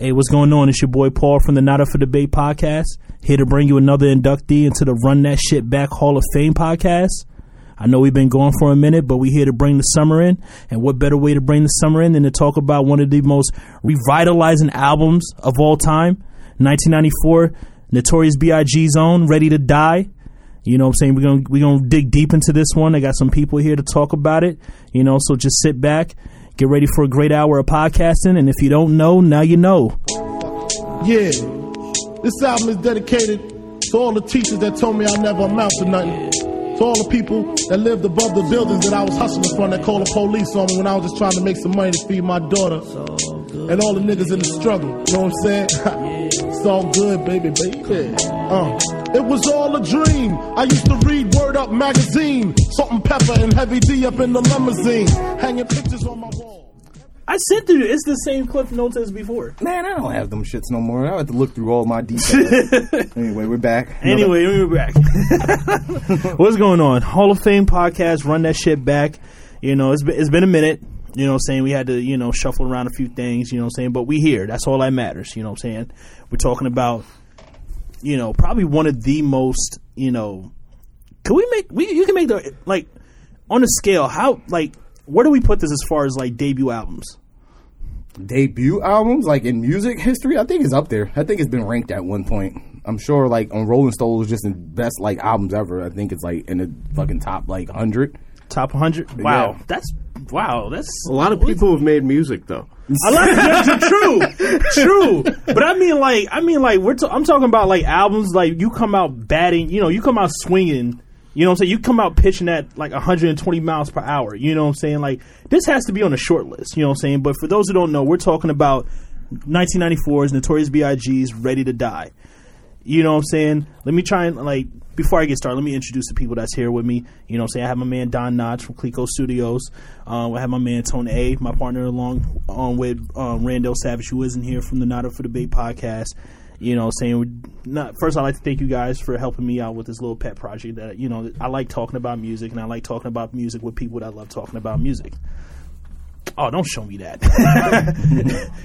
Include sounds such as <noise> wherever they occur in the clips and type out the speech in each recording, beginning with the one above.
Hey, what's going on? It's your boy Paul from the Not Up for Debate podcast. Here to bring you another inductee into the Run That Shit Back Hall of Fame podcast. I know we've been going for a minute, but we're here to bring the summer in. And what better way to bring the summer in than to talk about one of the most revitalizing albums of all time? 1994, Notorious B.I.G.'s own, Ready to Die. You know what I'm saying? We're going to we're gonna dig deep into this one. I got some people here to talk about it. You know, so just sit back, get ready for a great hour of podcasting. And if you don't know, now you know. Yeah, this album is dedicated to all the teachers that told me I never amount to nothing. To all the people that lived above the buildings that I was hustling from that called the police on me when I was just trying to make some money to feed my daughter. And all the niggas in the struggle, you know what I'm saying? <laughs> it's all good, baby, baby. Uh, it was all a dream. I used to read Word Up magazine, Salt and Pepa and Heavy D up in the limousine, hanging pictures on my wall. I sent to you. It's the same clip notes as before. Man, I don't have them shits no more. I have to look through all my details. <laughs> anyway, we're back. Anyway, we're back. <laughs> What's going on? Hall of Fame podcast. Run that shit back. You know, it's been, it's been a minute. You know what I'm saying? We had to, you know, shuffle around a few things, you know what I'm saying? But we here. That's all that matters, you know what I'm saying? We're talking about, you know, probably one of the most, you know, can we make, we you can make the, like, on a scale, how, like, where do we put this as far as, like, debut albums? debut albums, like in music history, I think it's up there. I think it's been ranked at one point. I'm sure, like on Rolling Stone, was just the best like albums ever. I think it's like in the fucking top like hundred. Top 100? Wow. Yeah. That's, wow. That's, A lot of people have made music though. I like that. true, true. But I mean, like, I mean, like, we're. i I'm talking about like albums. Like, you come out batting. You know, you come out swinging. You know what I'm saying? You come out pitching at like 120 miles per hour. You know what I'm saying? Like, this has to be on a short list. You know what I'm saying? But for those who don't know, we're talking about 1994's Notorious B.I.G.'s "Ready to Die." You know what I'm saying? Let me try and like before I get started, let me introduce the people that's here with me. You know I'm saying? I have my man Don Notch from Clico Studios. Um, I have my man Tone A, my partner along um, with um, Randall Savage, who isn't here from the Not Up for Debate podcast. You know, saying not first. I'd like to thank you guys for helping me out with this little pet project. That you know, I like talking about music, and I like talking about music with people that love talking about music. Oh, don't show me that.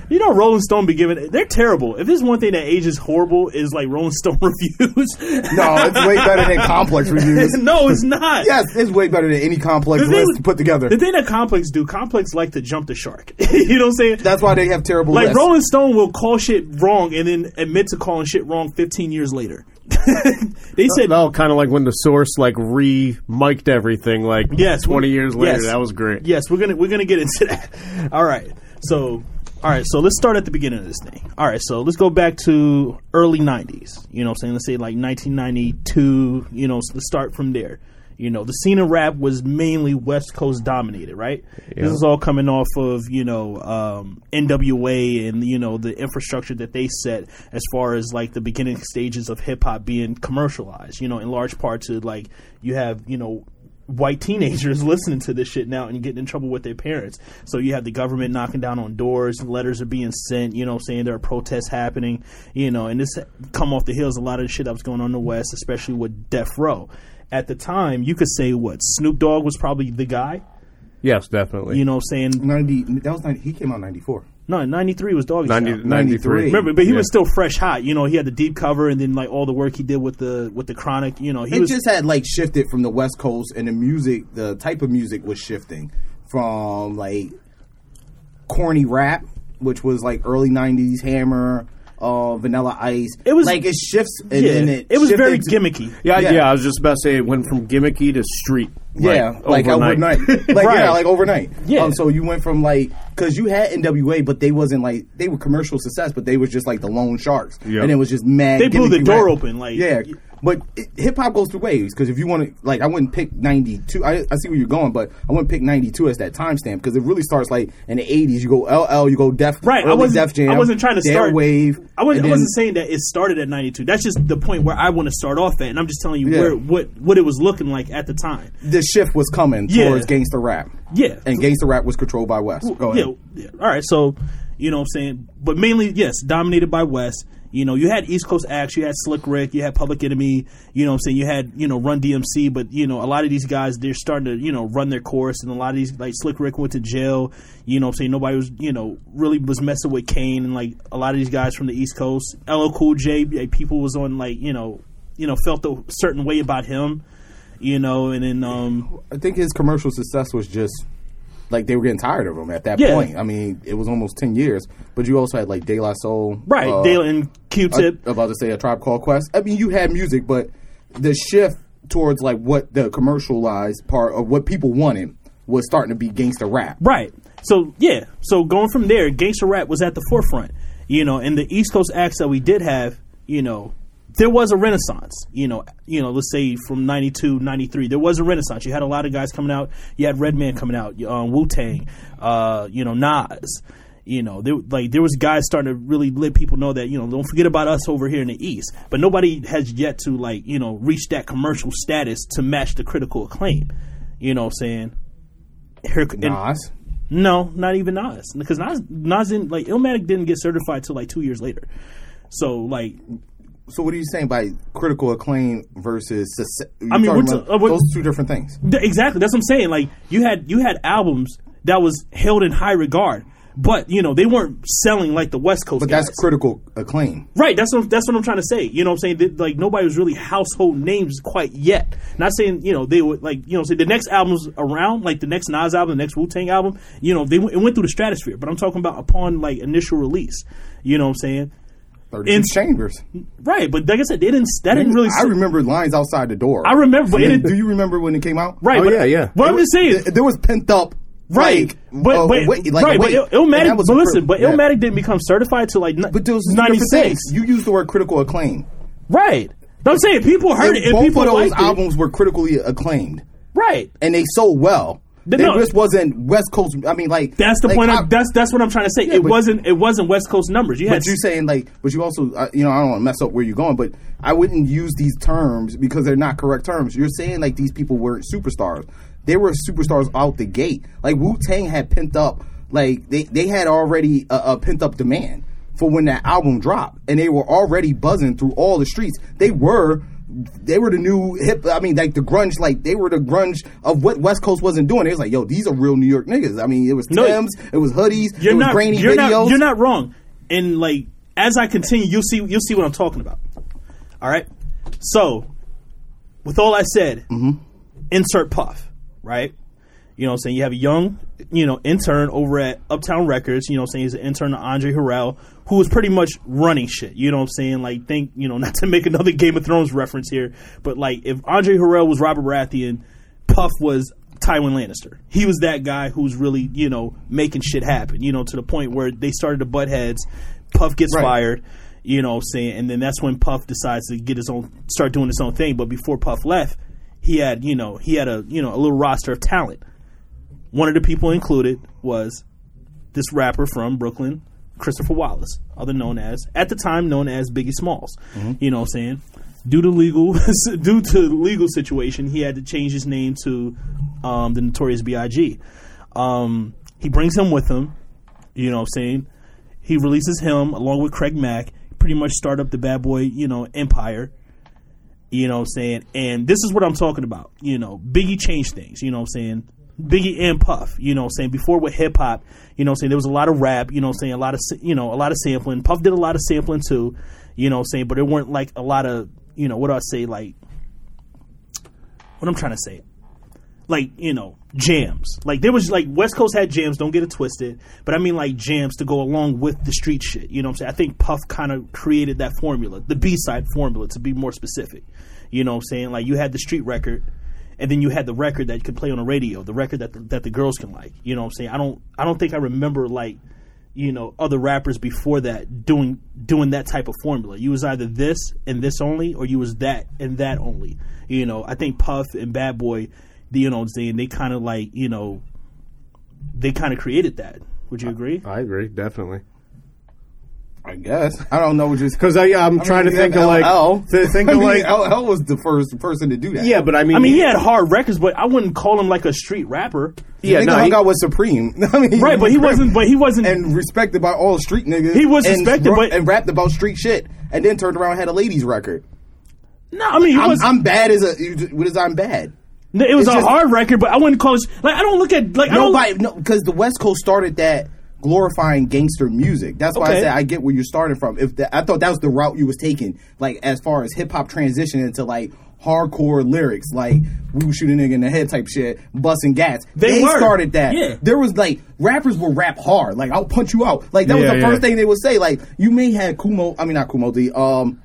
<laughs> you know, Rolling Stone be giving they're terrible. If there's one thing that ages horrible is like Rolling Stone <laughs> reviews. No, it's way better than Complex reviews. <laughs> no, it's not. Yes, it's way better than any Complex The list with- put together. The thing that Complex do, Complex like to jump the shark. you know what I'm saying? That's why they have terrible like lists. Rolling Stone will call shit wrong and then admit to calling shit wrong 15 years later. <laughs> they said No, kind of like when the source like re-mic'd everything like Yes, 20 we- years later. yes. That was great. Yes, we're gonna we're gonna get into that. <laughs> All right, so all right, so let's start at the beginning of this thing. All right, so let's go back to early '90s. You know, what I'm saying let's say like 1992. You know, let's start from there. You know, the scene of rap was mainly West Coast dominated, right? This is all coming off of you know um, NWA and you know the infrastructure that they set as far as like the beginning stages of hip hop being commercialized. You know, in large part to like you have you know white teenagers <laughs> listening to this shit now and getting in trouble with their parents. So you have the government knocking down on doors, letters are being sent, you know, saying there are protests happening, you know, and this come off the heels of a lot of the shit that was going on in the West, especially with Death Row. At the time, you could say what Snoop Dogg was probably the guy, Yes, definitely. you know, saying ninety. That was ninety. He came out ninety four. no, ninety three was Doggy 90, Style. 93. Remember, but he Yeah. was still fresh hot. You know, he had the deep cover, and then like all the work he did with the with the Chronic. You know, he It was just had like shifted from the West Coast, and the music, the type of music was shifting from like corny rap, which was like early '90s Hammer, uh, Vanilla Ice. It was- like it shifts, and yeah, then it, it, was very to- gimmicky. yeah, Yeah. yeah, I was just about to say it went from gimmicky to street. Yeah, like overnight, <laughs> like Right. yeah, like overnight. Yeah. Um, so you went from like because you had NWA, but they wasn't like they were commercial success, but they was just like the lone sharks, Yep. and it was just mad. They blew the door rap. open, like- yeah. But hip hop goes through waves because if you want to, like, I wouldn't pick ninety two. I, I see where you're going, but I wouldn't pick ninety two as that timestamp because it really starts like in the eighties. You go LL, you go Def, Right, I wasn't. Def Jam. I wasn't trying to start wave. I wasn't. and I wasn't saying that it started at ninety two. That's just the point where I want to start off at, and I'm just telling you Yeah. where what what it was looking like at the time. the shift was coming Yeah. towards gangster rap. Yeah. and gangster rap was controlled by West. Go ahead. Yeah, yeah. All right. So, You know what I'm saying? But mainly, yes, dominated by West. You know, you had East Coast acts, you had Slick Rick, you had Public Enemy, you know what I'm saying? You had, you know, Run DMC, but, you know, a lot of these guys, they're starting to, you know, run their course, and a lot of these, like, Slick Rick went to jail, you know I'm saying? Nobody was, you know, really was messing with Kane, and, like, a lot of these guys from the East Coast. LL Cool J, like, people was on, like, you know, you know, felt a certain way about him, you know, and then, um, I think his commercial success was just like they were getting tired of him at that Yeah. point. I mean, it was almost ten years, but you also had like De La Soul, right, uh, and Q-Tip. About to say a tribe called Quest. I mean, you had music, but the shift towards like what the commercialized part of what people wanted was starting to be gangster rap. Right. So yeah. So going from there, gangster rap was at the forefront. You know, and the East Coast acts that we did have, you know, there was a renaissance. You know, you know, let's say from 92, 93, there was a renaissance. You had a lot of guys coming out. You had Redman coming out, um, Wu Tang, uh, you know, Nas. You know, there like there was guys starting to really let people know that you know don't forget about us over here in the East. But nobody has yet to like you know reach that commercial status to match the critical acclaim. You know, what I'm saying. Here, and- Nas. no, not even Nas, because Nas, Nas didn't like Illmatic didn't get certified till like two years later. So like, So what are you saying by critical acclaim versus? success- I mean, we're talking t- about uh, we're- those two different things. th- exactly that's what I'm saying. Like you had you had albums that was held in high regard, but you know they weren't selling like the West Coast. But guys. that's critical acclaim. Right, that's what that's what I'm trying to say. You know what I'm saying? That, like nobody was really household names quite yet. Not saying, you know, they would like, you know, say the next albums around, like the next Nas album, the next Wu Tang album, you know, they went, it went through the stratosphere. But I'm talking about upon like initial release. You know what I'm saying? Thirty In- chambers. Right, but like I said, they didn't that didn't really I remember lines outside the door. I remember, but mean, didn't- do you remember when it came out? Right, Oh, but, yeah, yeah. But I'm just saying Th- there was pent up. Right, like, but uh, but wait, like, right, wait. but Il- Illmatic. was But listen, fir- but yeah. Illmatic didn't become certified till like But those ninety ninety six. six. You used the word critical acclaim. Right. I'm saying people heard And it and both people of those liked it. albums were critically acclaimed, Right. and they sold well. The- no. just wasn't West Coast. I mean, like That's the like, point. I- that's that's what I'm trying to say. Yeah, it but- wasn't. It wasn't West Coast numbers. You had But you saying like, but you also, uh, you know, I don't want to mess up where you're going, but I wouldn't use these terms because they're not correct terms. You're saying like these people weren't superstars. They were superstars out the gate. Like Wu Tang had pent up, like they they had already a, a pent up demand for when that album dropped, and they were already buzzing through all the streets. They were. They were the new hip. I mean, like the grunge. Like they were the grunge of what West Coast wasn't doing. It was like, yo, these are real New York niggas. I mean, it was No, Tim's, it was hoodies, you're it was not. grainy You're videos. not. You're not wrong. And like as I continue, you'll see. You'll see what I'm talking about. All right. So, with all I said, mm-hmm. insert Puff. Right. You know I'm saying? You have a young, you know, intern over at Uptown Records, you know I'm saying? He's an intern to Andre Harrell, who was pretty much running shit. You know what I'm saying? Like, think, you know, <laughs> not to make another Game of Thrones reference here, but like, if Andre Harrell was Robert Baratheon, Puff was Tywin Lannister. He was that guy who's really, you know, making shit happen, you know, to the point where they started to butt heads. Puff gets Right. fired, you know I'm saying? And then that's when Puff decides to get his own, start doing his own thing. But before Puff left, he had, you know, he had a, you know, a little roster of talent. One of the people included was this rapper from Brooklyn, Christopher Wallace, other known as at the time known as Biggie Smalls. You know what I'm saying? Due to legal <laughs> due to legal situation, he had to change his name to um, the Notorious B.I.G. Um, he brings him with him. You know what I'm saying? He releases him along with Craig Mack. Pretty much start up the bad boy, you know, empire. You know what I'm saying? And this is what I'm talking about. You know, Biggie changed things. You know what I'm saying? Biggie and Puff, you know saying? Before with hip hop, you know saying? There was a lot of rap, you know saying? A lot of, you know, a lot of sampling. Puff did a lot of sampling too, you know saying? But there weren't like a lot of, you know, what do I say? Like, what I'm trying to say? Like, you know, jams. Like, there was like, West Coast had jams, don't get it twisted. But I mean like jams to go along with the street shit, you know what I'm saying? I think Puff kind of created that formula, the B side formula to be more specific. You know what I'm saying? Like, you had the street record and then you had the record that you could play on the radio, the record that the, that the girls can like. You know what I'm saying? I don't I don't think I remember like you know other rappers before that doing doing that type of formula. You was either this and this only, or you was that and that only. You know, I think Puff and Bad Boy, the, you know, what I'm saying they kind of like you know they kind of created that. Would you agree? I agree, definitely. I I guess I don't know. what you're Because I, I'm trying to think of like LL. th- think <laughs> I of mean, like LL was the first person to do that. yeah, but I mean, I mean, he had hard records, but I wouldn't call him like a street rapper. yeah, nigga no, hung he- out with Supreme. <laughs> I mean, Right, but he was wasn't. But he wasn't. and respected by all street niggas. He was and respected, ru- but- and rapped about street shit, and then turned around and had a ladies record. no, I mean, he I'm, was. I'm bad as a. What is I'm bad? it was it's a just- hard record, but I wouldn't call it. Like I don't look at like I don't- Nobody, no, because the West Coast started that glorifying gangster music. That's why I said I get where you're starting from. If the, I thought that was the route you was taking, like as far as hip hop transition into like hardcore lyrics, like we would shoot a nigga in the head type shit, busting gats. They were. started that. Yeah. There was like rappers will rap hard, like I'll punch you out. Like that was the yeah. first thing they would say. Like you may have Kumo, I mean not Kumo, the um,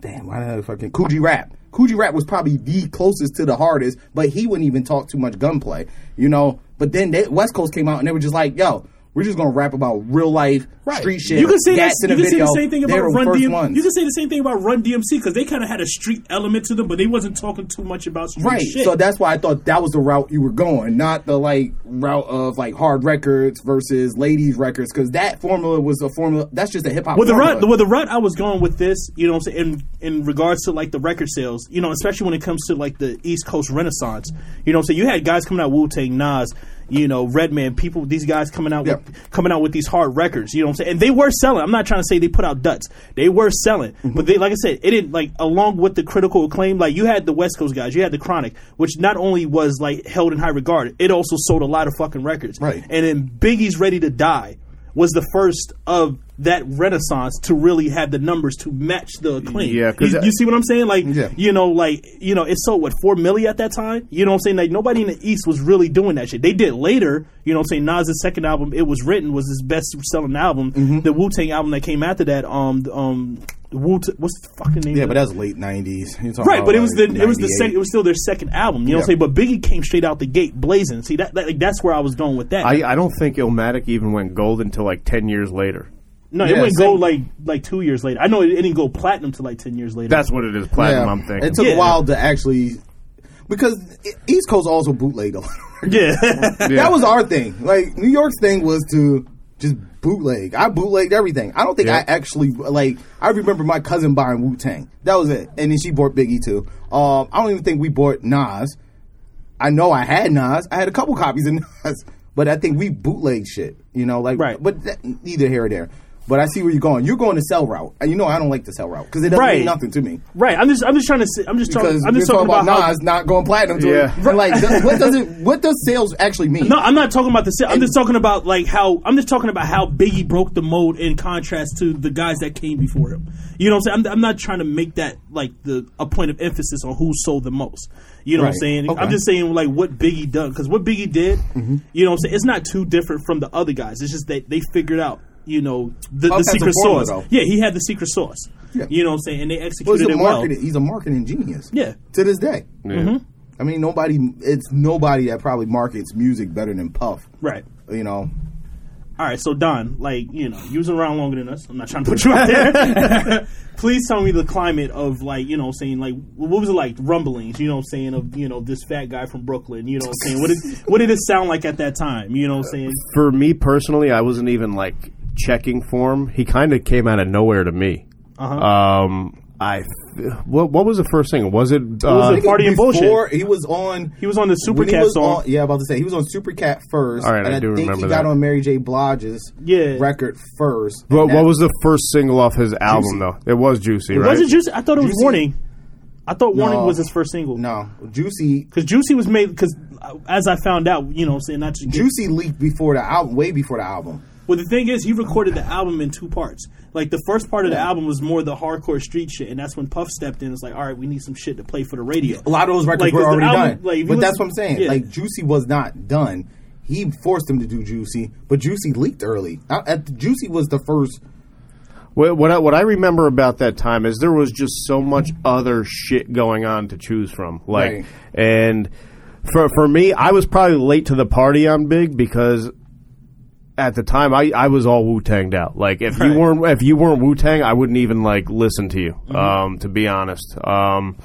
damn, why the hell fucking Kool G Rap. Coogee rap was probably the closest to the hardest, but he wouldn't even talk too much gunplay, you know. But then they, West Coast came out and they were just like, "Yo, we're just gonna rap about real life street shit." You can say that. You a can say the same thing about Run DMC. You can say the same thing about Run DMC because they kind of had a street element to them, but they wasn't talking too much about street Right, shit. so that's why I thought that was the route you were going, not the like route of like hard records versus ladies records, because that formula was a formula. That's just a hip hop. With the rut, with the rut, I was going with this, you know, what I'm saying in in regards to like the record sales, you know, especially when it comes to like the East Coast Renaissance, you know, what I'm saying you had guys coming out Wu Tang, Nas, you know, Redman, people, these guys coming out Yep. with coming out with these hard records, you know, what I'm saying, and they were selling. I'm not trying to say they put out duds, they were selling, Mm-hmm. but they, like I said, it didn't like along with the critical acclaim, like you had the West Coast guys, you had the Chronic, which not only was like held in high regard, it also sold a lot of fucking records, Right. and then Biggie's Ready to Die was the first of that renaissance to really have the numbers to match the acclaim. Yeah, you, that- you see what I'm saying? Like, Yeah. you know, like you know, it sold what four million at that time. You know what I'm saying? Like nobody in the East was really doing that shit. They did later. You know what I'm saying? Nas' second album, It Was Written, was his best selling album. Mm-hmm. The Wu Tang album that came after that, um, um, Wu what's the fucking name? yeah, but it? that's late '90s. Right, but it was the it was the second it was still their second album. You know what I'm saying? But Biggie came straight out the gate blazing. See that, that like, that's where I was going with that. I, I don't think Illmatic even went gold until like ten years later. No, it Yeah, wouldn't same- go like like two years later. I know it, it didn't go platinum to like ten years later. That's what it is. Platinum. I'm thinking. It took Yeah. a while to actually because East Coast also bootlegged a lot. <laughs> yeah. That was our thing. Like New York's thing was to just bootleg. I bootlegged everything. I don't think Yeah. I actually like. I remember my cousin buying Wu Tang. That was it, and then she bought Biggie too. Um, I don't even think we bought Nas. I know I had Nas. I had a couple copies of <laughs> Nas, but I think we bootlegged shit. You know, like Right. But that, neither here or there. But I see where you're going. You're going to sell route, and you know I don't like the sell route because it doesn't Right. mean nothing to me. Right. I'm just I'm just trying to say, I'm just talking Because I'm just talking talking about, how- Nas not going platinum. To Yeah. Like, what does it? What does sales actually mean? No, I'm not talking about the. sa- I'm just talking about like how I'm just talking about how Biggie broke the mold in contrast to the guys that came before him. You know what I'm saying? I'm, I'm not trying to make that like the a point of emphasis on who sold the most. You know what I'm saying? Okay. I'm just saying like what Biggie done because what Biggie did, Mm-hmm. you know what I'm saying? It's not too different from the other guys. It's just that they figured out. You know the, the secret formula, sauce. though. Yeah, he had the secret sauce. Yeah. You know what I'm saying? And they executed he's a it well. marketing. He's a marketing genius. Yeah. To this day. Yeah. Mm-hmm. I mean, nobody. It's nobody that probably markets music better than Puff. Right. You know. All right, so Don, like you know, you was around longer than us. I'm not trying to put you out there. <laughs> Please tell me the climate of like you know, I'm saying like what was it like rumblings? You know, I'm saying of you know this fat guy from Brooklyn. You know, what I'm saying what did what did it sound like at that time? You know, what I'm saying For me personally, I wasn't even like checking form. He kind of came out of nowhere to me. Uh-huh. Um, I what what was the first thing? Was it? Uh, it? Party and Before, bullshit. He was on. he was on the when he Supercat song. on- yeah, about to say he was on Supercat first. All right, and I I, do think remember he got on Mary J. Blige's Yeah. record first. what, And what was the first single off his album Juicy. though? It was Juicy, right? Was it Juicy? I thought it was Juicy? Warning. I thought Warning No. was his first single. No, Juicy. Because Juicy was made because as I found out, you know, I'm saying not to get Juicy leaked before the album, way before the album. Well, the thing is, he recorded the album in two parts. Like the first part of the album was more the hardcore street shit, and that's when Puff stepped in. It's like, all right, we need some shit to play for the radio. A lot of those records Like, were 'cause the already album- done. like, but listen- that's what I'm saying. yeah. Like Juicy was not done. He forced him to do Juicy, but Juicy leaked early. Uh, at- Juicy was the first. What what I, what I remember about that time is there was just so much other shit going on to choose from. Like, Right. and for for me, I was probably late to the party on Big because at the time I, I was all Wu Tanged out. Like, if Right. you weren't if you weren't Wu Tang, I wouldn't even like listen to you. Mm-hmm. Um, to be honest. Um,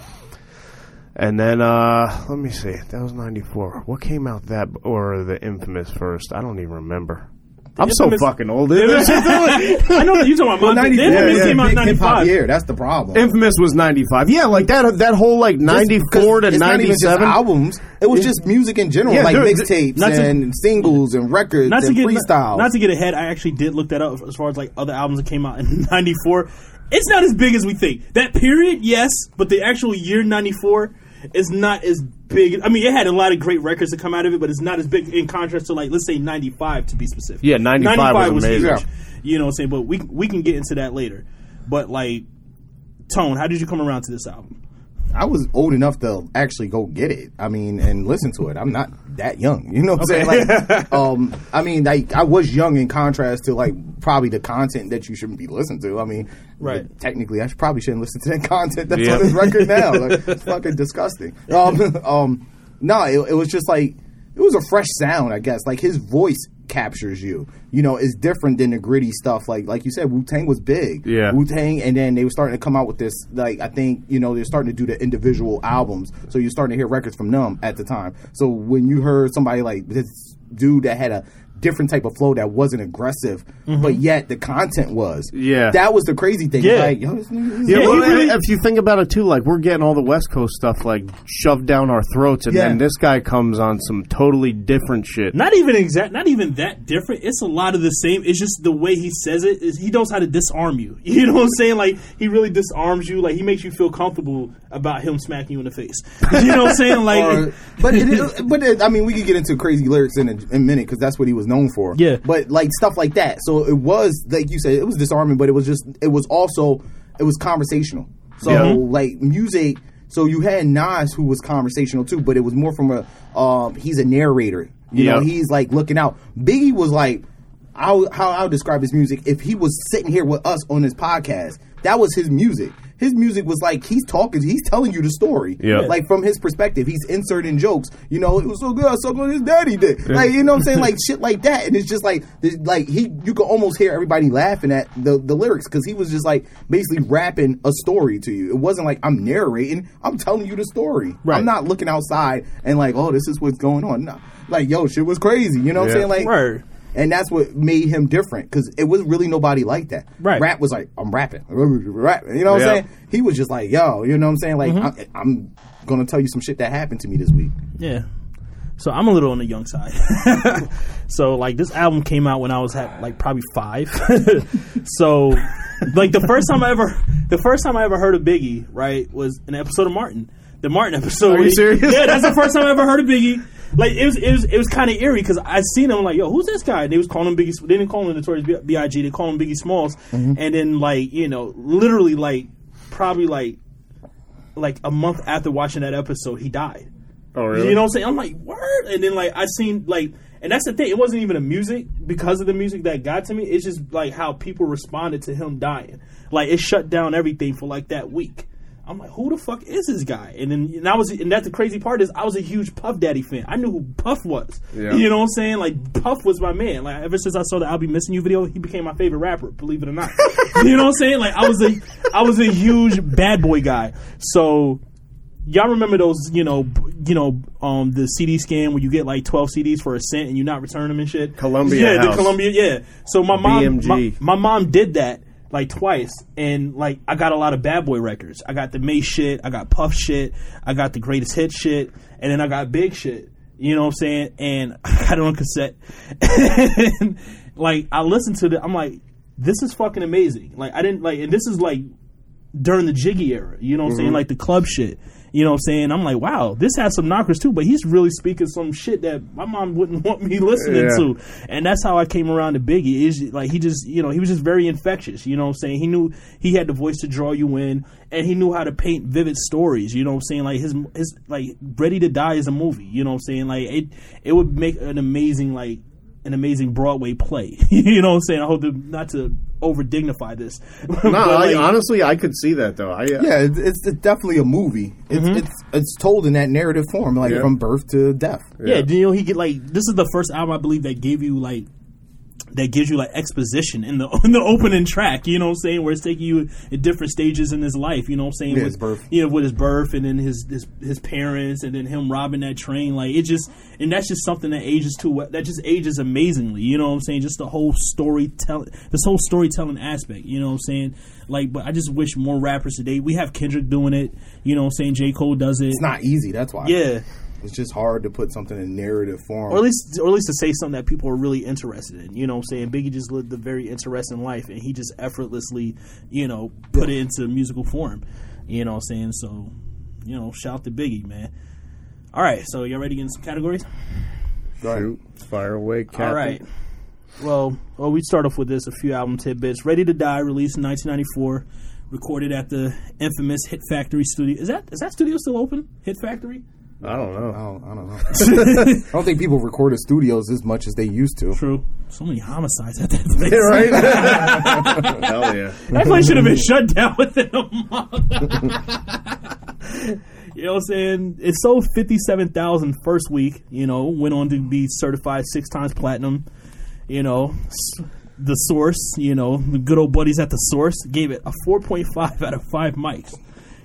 and then uh, let me see. That was ninety four. What came out that or the infamous first? I don't even remember. I'm so Infamous- fucking old. <laughs> I know that you're talking about. Well, Well, 90, the Infamous yeah, came out in hip hop 95. year. That's the problem. Infamous was 95. Yeah, like that that whole like 94 to It's not even just 97. albums. It was just music in general, Yeah, like dude, mixtapes not to- and singles and records not to and get freestyles. Not to get ahead, I actually did look that up as far as like other albums that came out in <laughs> '94. It's not as big as we think. That period, yes, but the actual year '94 is not as big. I mean, it had a lot of great records to come out of it, but it's not as big in contrast to like let's say '95 to be specific. Yeah, 95 was amazing. Yeah. You know what I'm saying? But we we can get into that later. But like, Tone, how did you come around to this album? I was old enough to actually go get it. I mean, and listen to it. I'm not that young. You know what I'm saying? Like, <laughs> um, I mean, like I was young in contrast to like probably the content that you shouldn't be listening to. I mean, Right. Technically, I should probably shouldn't listen to that <laughs> content that's Yeah. on this record now. Like, it's <laughs> fucking disgusting. Um, um, no, it, it was just like it was a fresh sound. I guess like his voice captures you. You know, it's different than the gritty stuff. Like like you said, Wu Tang was big. Yeah. Wu Tang, and then they were starting to come out with this. Like I think you know they're starting to do the individual albums, so you're starting to hear records from them at the time. So when you heard somebody like this dude that had a different type of flow that wasn't aggressive, mm-hmm. but yet the content was. Yeah. that was the crazy thing. Yeah. Like, yo, this Yeah, Yeah, well, really- if you think about it too, like we're getting all the West Coast stuff like shoved down our throats, and Yeah. then this guy comes on some totally different shit. Not even exact, not even that different. It's a lot of the same. It's just the way he says it. Is he knows how to disarm you. <laughs> You know what I'm saying? Like he really disarms you. Like he makes you feel comfortable about him smacking you in the face. <laughs> You know what I'm saying? Like, Or- but it, is- but it, I mean, we could get into crazy lyrics in a, in a minute because that's what he was known for. Yeah. But like stuff like that. So it was like you said, it was disarming, but it was just it was also it was conversational. So Yeah. like music. So you had Nas who was conversational too, but it was more from a um, he's a narrator. You know, he's like looking out. Biggie was like. I'll, how I'll describe his music. If he was sitting here with us on this podcast, that was his music. His music was like he's talking, he's telling you the story. Yeah. Like from his perspective, he's inserting jokes. You know, it was so good, so good. His daddy did. Like you know what I'm saying, like shit like that. And it's just like, like he, you could almost hear everybody laughing at the the lyrics because he was just like basically rapping a story to you. It wasn't like I'm narrating. I'm telling you the story. Right. I'm not looking outside and like, oh, this is what's going on. No. Like, yo, shit was crazy. You know what Yeah. I'm saying? Like, Word. And that's what made him different because it was really nobody like that. Right. Rap was like, I'm rapping. <laughs> Rap. You know what Yeah. I'm saying? He was just like, yo, you know what I'm saying? Like, Mm-hmm. I, I'm going to tell you some shit that happened to me this week. Yeah. So I'm a little on the young side. <laughs> so like this album came out when I was at like probably five. <laughs> so like the first time I ever the first time I ever heard of Biggie, right, was an episode of Martin. The Martin episode. Are you serious? Yeah, that's the first time I ever heard of Biggie. Like it was, it was, it was kind of eerie because I seen him like, yo, who's this guy? And they was calling him Biggie. They didn't call him Notorious B.I.G. They call him Biggie Smalls. Mm-hmm. And then like you know, literally like probably like like a month after watching that episode, he died. Oh, really? You know what I'm saying? I'm like, word. And then like I seen like, and that's the thing. It wasn't even a music because of the music that got to me. It's just like how people responded to him dying. Like it shut down everything for like that week. I'm like, who the fuck is this guy? And then and I was, and that's the crazy part is I was a huge Puff Daddy fan. I knew who Puff was. Yeah. You know what I'm saying? Like Puff was my man. Like ever since I saw the "I'll Be Missing You" video, he became my favorite rapper. Believe it or not. <laughs> you know what I'm saying? Like I was a, I was a huge bad boy guy. So y'all remember those, you know, you know, um, the CD scan where you get like twelve CDs for a cent and you not return them and shit. Columbia yeah, House. the Columbia, yeah. So my mom, my, my mom did that like twice, and like I got a lot of bad boy records. I got the Mase shit, I got Puff shit, I got the greatest hit shit, and then I got Big shit. You know what I'm saying? And <laughs> I got it on cassette. and like I listened to it, I'm like, this is fucking amazing. Like I didn't like, and this is like during the Jiggy era. You know what I'm saying? Mm-hmm. Like the club shit. You know what I'm saying? I'm like, wow, this has some knockers too, but he's really speaking some shit that my mom wouldn't <laughs> want me listening Yeah. to. And that's how I came around to Biggie. Is like he just, you know, he was just very infectious. You know what I'm saying? He knew he had the voice to draw you in, and he knew how to paint vivid stories. You know what I'm saying? Like his his like Ready to Die is a movie. You know what I'm saying? Like it it would make an amazing like an amazing Broadway play. <laughs> you know what I'm saying? I hope to, not to over dignify this. <laughs> No, I, honestly, I could see that though. I, uh, Yeah, it's, it's definitely a movie. It's, mm-hmm. it's it's told in that narrative form, like Yeah. from birth to death. Yeah, you know, he get like this is the first album I believe that gave you like that gives you like exposition in the <laughs> in the opening track. You know what I'm saying? Where it's taking you at different stages in his life. You know what I'm saying? Yeah, with, his birth. You know, with his birth, and then his, his his parents, and then him robbing that train. Like it just, and that's just something that ages too. That just ages amazingly. You know what I'm saying? Just the whole storytelling, this whole storytelling aspect. You know what I'm saying? Like, but I just wish more rappers today. We have Kendrick doing it. You know what I'm saying? J Cole does it. It's not easy. That's why. Yeah. It's just hard to put something in narrative form. or at least or at least to say something that people are really interested in. You know what I'm saying? Biggie just lived a very interesting life and he just effortlessly, you know, put it into musical form. You know what I'm saying? So, you know, shout out to Biggie, man. All right, so y'all ready to get in some categories? Shoot, fire away, Captain. All right. Well, well, we start off with this a few album tidbits. Ready to Die, released in 1994, recorded at the infamous Hit Factory studio. Is that is that studio still open? Hit Factory? I don't I know. don't, I don't know. I don't <laughs> think people record at studios as much as they used to. True. So many homicides at that place. right? <laughs> Hell yeah. That place should have been shut down within a month. <laughs> you know what I'm saying? It sold 57,000 first week, you know, went on to be certified six times platinum. You know, the source, you know, the good old buddies at the source gave it a 4.5 out of 5 mics.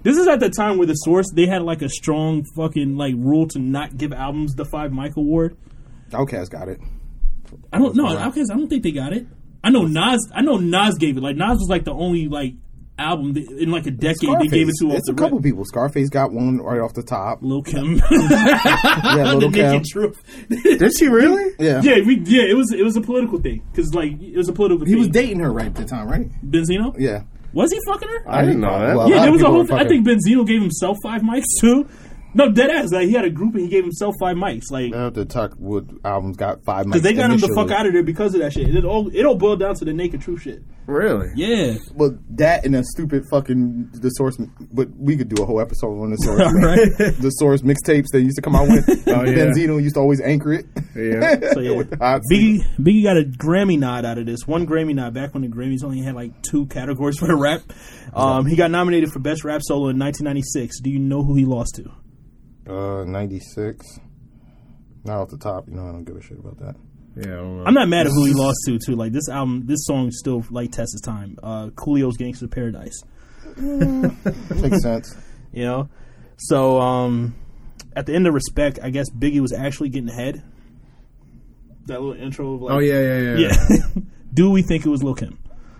This is at the time where the source they had like a strong fucking like rule to not give albums the 5 mic award. Outkast got it. I don't know. Outkast, I don't think they got it. I know Nas. I know Nas gave it. Like Nas was like the only like album that, in like a decade they gave it to. It's a couple people. Scarface got one right off the top. Lil Kim, <laughs> Yeah, <laughs> Little Kim. Did she really? <laughs> Yeah. yeah, we, yeah. It was it was a political thing because like it was a political. He thing. was dating her right at the time, right? Benzino. Yeah. Was he fucking her? I didn't know that. Well, yeah, lot there was a whole. were I fucking- think Benzino gave himself five mics too. No, dead ass. Like he had a group and he gave himself five mics. Like I have to talk what albums got five mics. because they got him the fuck out of there because of that shit. It all it all boiled down to the naked truth shit. Really? Yeah. Well, that and a stupid fucking the source. But we could do a whole episode on the source. <laughs> Right. the source mixtapes they used to come out with. <laughs> Oh, yeah. Benzino used to always anchor it. Yeah. <laughs> So yeah, With. Biggie Biggie got a Grammy nod out of this. One Grammy nod back when the Grammys only had like two categories for the rap. Um, he got nominated for best rap solo in 1996. Do you know who he lost to? Uh, ninety six. Not off the top, you know. I don't give a shit about that. Yeah. I don't know. I'm not mad at who he lost to too. Like this album, this song still like tests its time. Uh, Coolio's Gangster Paradise." <laughs> Makes sense. <laughs> You know, so um, at the end of respect, I guess Biggie was actually getting ahead. That little intro of like, Oh yeah, yeah, yeah. yeah. <laughs> Do we think it was Lil Kim?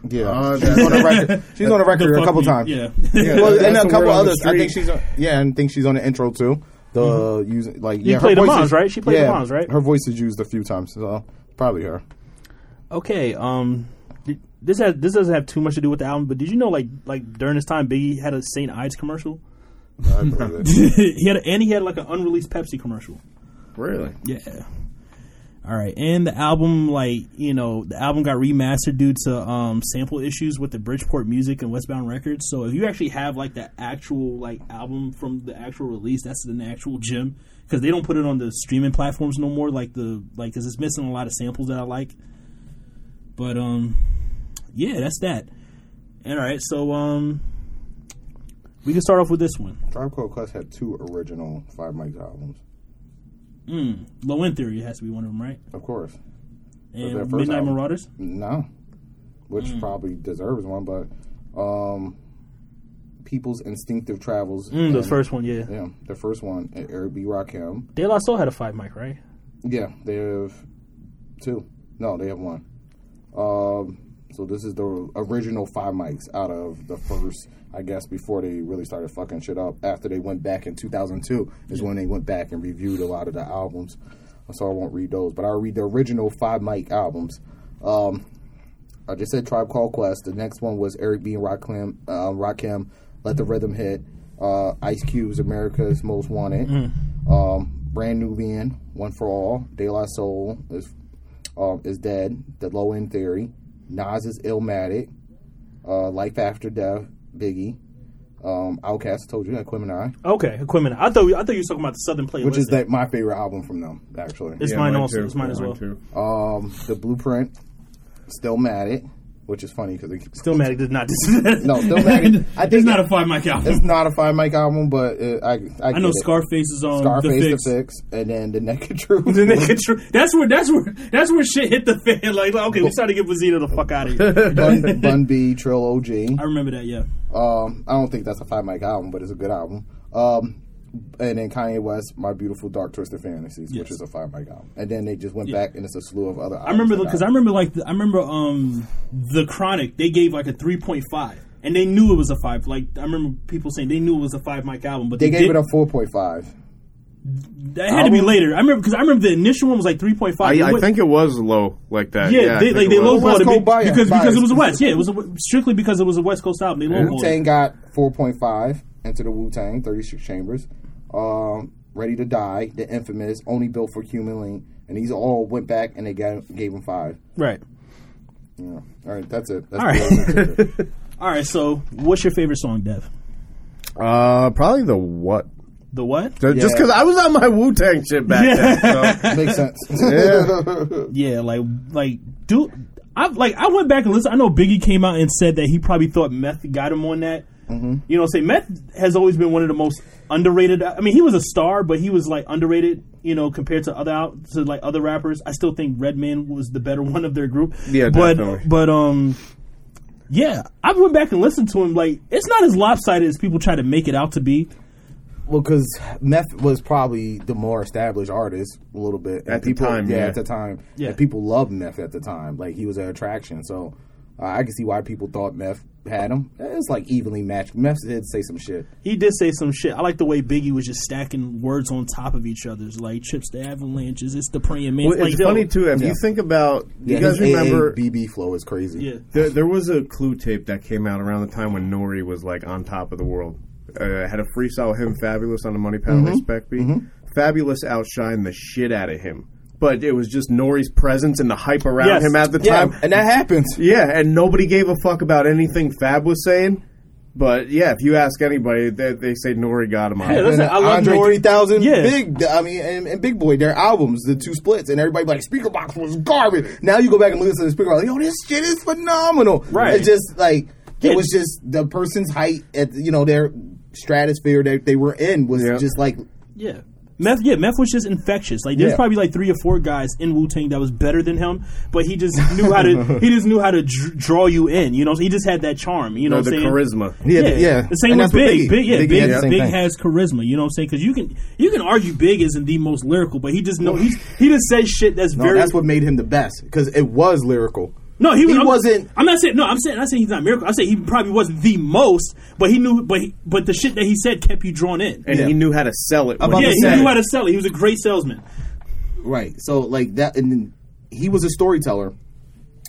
Yeah, Uh, she's on the <laughs> record. She's on the record The a couple me- times. Yeah. Yeah, well, and a couple word others. I think she's on. Yeah, and I think she's on the intro too. The using like yeah, played the voice moms, is- right? She played the yeah, moms, right? Her voice is used a few times, so probably her. Okay, um, this has this doesn't have too much to do with the album, but did you know like like during this time Biggie had a St. Ides commercial? I believe it. <laughs> he had a, and he had like an unreleased Pepsi commercial. Really? Yeah. All right, and the album, like you know, the album got remastered due to um, sample issues with the Bridgeport Music and Westbound Records. So if you actually have like the actual like album from the actual release, that's an actual gem because they don't put it on the streaming platforms no more. Like the like because it's missing a lot of samples that I like. But um, yeah, that's that. And All right, so um, we can start off with this one. Tribe Called Quest had two original Five Mic albums, Mm, Low End Theory has to be one of them, right? of course. And Midnight album. Marauders. No, which Mm. probably deserves one, but um, People's Instinctive Travels. Mm, the first one, yeah. Yeah, the first one. and Eric B. Rakim. De La Soul had a five mic, right? Yeah, they have two. No, they have one. Um, so this is the original five mics out of the first, I guess, before they really started fucking shit up. After they went back in 2002 is when they went back and reviewed a lot of the albums. So I won't read those, but I'll read the original five mic albums. Um, I just said Tribe Called Quest. The next one was Eric B. and Rakim, uh, Rakim Let the Rhythm Hit. Uh, Ice Cube's America's Most Wanted. Um, Brand Nubian, One for All. De La Soul is um, is dead. The Low End Theory. Nas's Illmatic. Uh, Life After Death. Biggie. Um, Outkast. Told you. Aquemini. Okay, Equipment. I thought I thought you were talking about the Southern Playlist. Which is that my favorite album from them, actually. It's Yeah, mine mine also. too. It's mine Yeah, as mine well. too. Um, the Blueprint, Stillmatic, which is funny because Stillmatic did not. <laughs> no, Stillmatic. I <laughs> think it's not a five mic album. It's not a five mic album, but uh, I I, I know it. Scarface is on Scarface the fix. the fix, and then the Naked Truth. <laughs> The Naked Truth. That's where that's where that's where shit hit the fan. Like, like, okay, we started to get Benzino the fuck out of here. Bun, Bun B, Trill OG. I remember that. Yeah. Um, I don't think that's a five mic album, but it's a good album. Um, and then Kanye West, My Beautiful Dark Twisted Fantasies, which is a five mic album. And then they just went Yeah. back and it's a slew of other. I remember because I remember like the, I remember um the Chronic they gave like a three point five and they knew it was a five. Like I remember people saying they knew it was a five mic album, but they they, gave did, it a four point five. That had to be later. I remember because I remember the initial one was like three point five. I, I think it was low like that. Yeah, Yeah, they, think like it they was. West lowballed it Coast be- bias- because because it was a bias. West. Yeah, it was a, strictly because it was a West Coast album. They lowballed Wu. Tang got four point five into the Wu Tang, thirty six chambers. Um, Ready to Die, the infamous, only built for Cuban Linx, and these all went back and they gave, gave him five. Right. Yeah. All right, that's it. That's All right. the- <laughs> All right. So, what's your favorite song, Dev? Uh, probably the what? The what? Just Yeah. because I was on my Wu Tang shit back then. So. <laughs> Makes sense. Yeah. <laughs> Yeah, like like dude, I like I went back and listened. I know Biggie came out and said that he probably thought Meth got him on that. Mm-hmm. You know, say Meth has always been one of the most underrated. I mean, he was a star, but he was like underrated. You know, compared to other out to like other rappers. I still think Redman was the better <laughs> one of their group. Yeah, but definitely. but um. Yeah, I went back and listened to him. Like, it's not as lopsided as people try to make it out to be. Well, because Meth was probably the more established artist a little bit And At the people, time, yeah, yeah. at the time, Yeah. and people loved Meth at the time. Like he was an attraction, so uh, I can see why people thought Meth had him. It's like evenly matched. Meth did say some shit. He did say some shit. I like the way Biggie was just stacking words on top of each other's, like chips to avalanches. It's the praying man. Well, like, it's yo, funny too. If Yeah. you think about, Yeah, you guys his remember? BB flow is crazy. Yeah, There, there was a clue tape that came out around the time when Nori was like on top of the world. Uh, had a freestyle with him, Fabolous, on the Money Power Respect beat. Fabolous outshined the shit out of him, but it was just Nori's presence and the hype around Yes. him at the time. Yeah, time. and that happens. Yeah, and nobody gave a fuck about anything Fab was saying. But yeah, if you ask anybody, they, they say Nori got him on. Yeah, it. listen, And I love Andre Nori. 3000, Yeah. Big, I mean, and, and Big Boi, their albums, the two splits, and everybody like, Speakerboxxx was garbage. Now you go back and listen to the Speakerboxxx, like, yo, this shit is phenomenal. Right. It's just like, Yeah. it was just the person's height at, you know, their stratosphere that they were in was Yeah. just like, yeah. Meth, yeah, Meth was just infectious. Like, there's Yeah. probably like three or four guys in Wu Tang that was better than him, but he just knew how to. <laughs> he just knew how to dr- draw you in. You know, he just had that charm. You know, Or what the I'm saying? charisma. yeah, Yeah, yeah. The same And with Big. Biggie- Big, yeah, Biggie Big, had Big has charisma. You know what I'm saying? Because you can you can argue Big isn't the most lyrical, but he just know he's he just says shit that's No, very. that's what made him the best, because it was lyrical. No, he, was, he I'm- wasn't- I'm not saying no. I'm saying I'm saying he's not miracle. I say he probably wasn't the most, but he knew. But he, but the shit that he said kept you drawn in. and Yeah. he knew how to sell it. About yeah, he say. knew how to sell it. He was a great salesman. Right. So like that, and then he was a storyteller.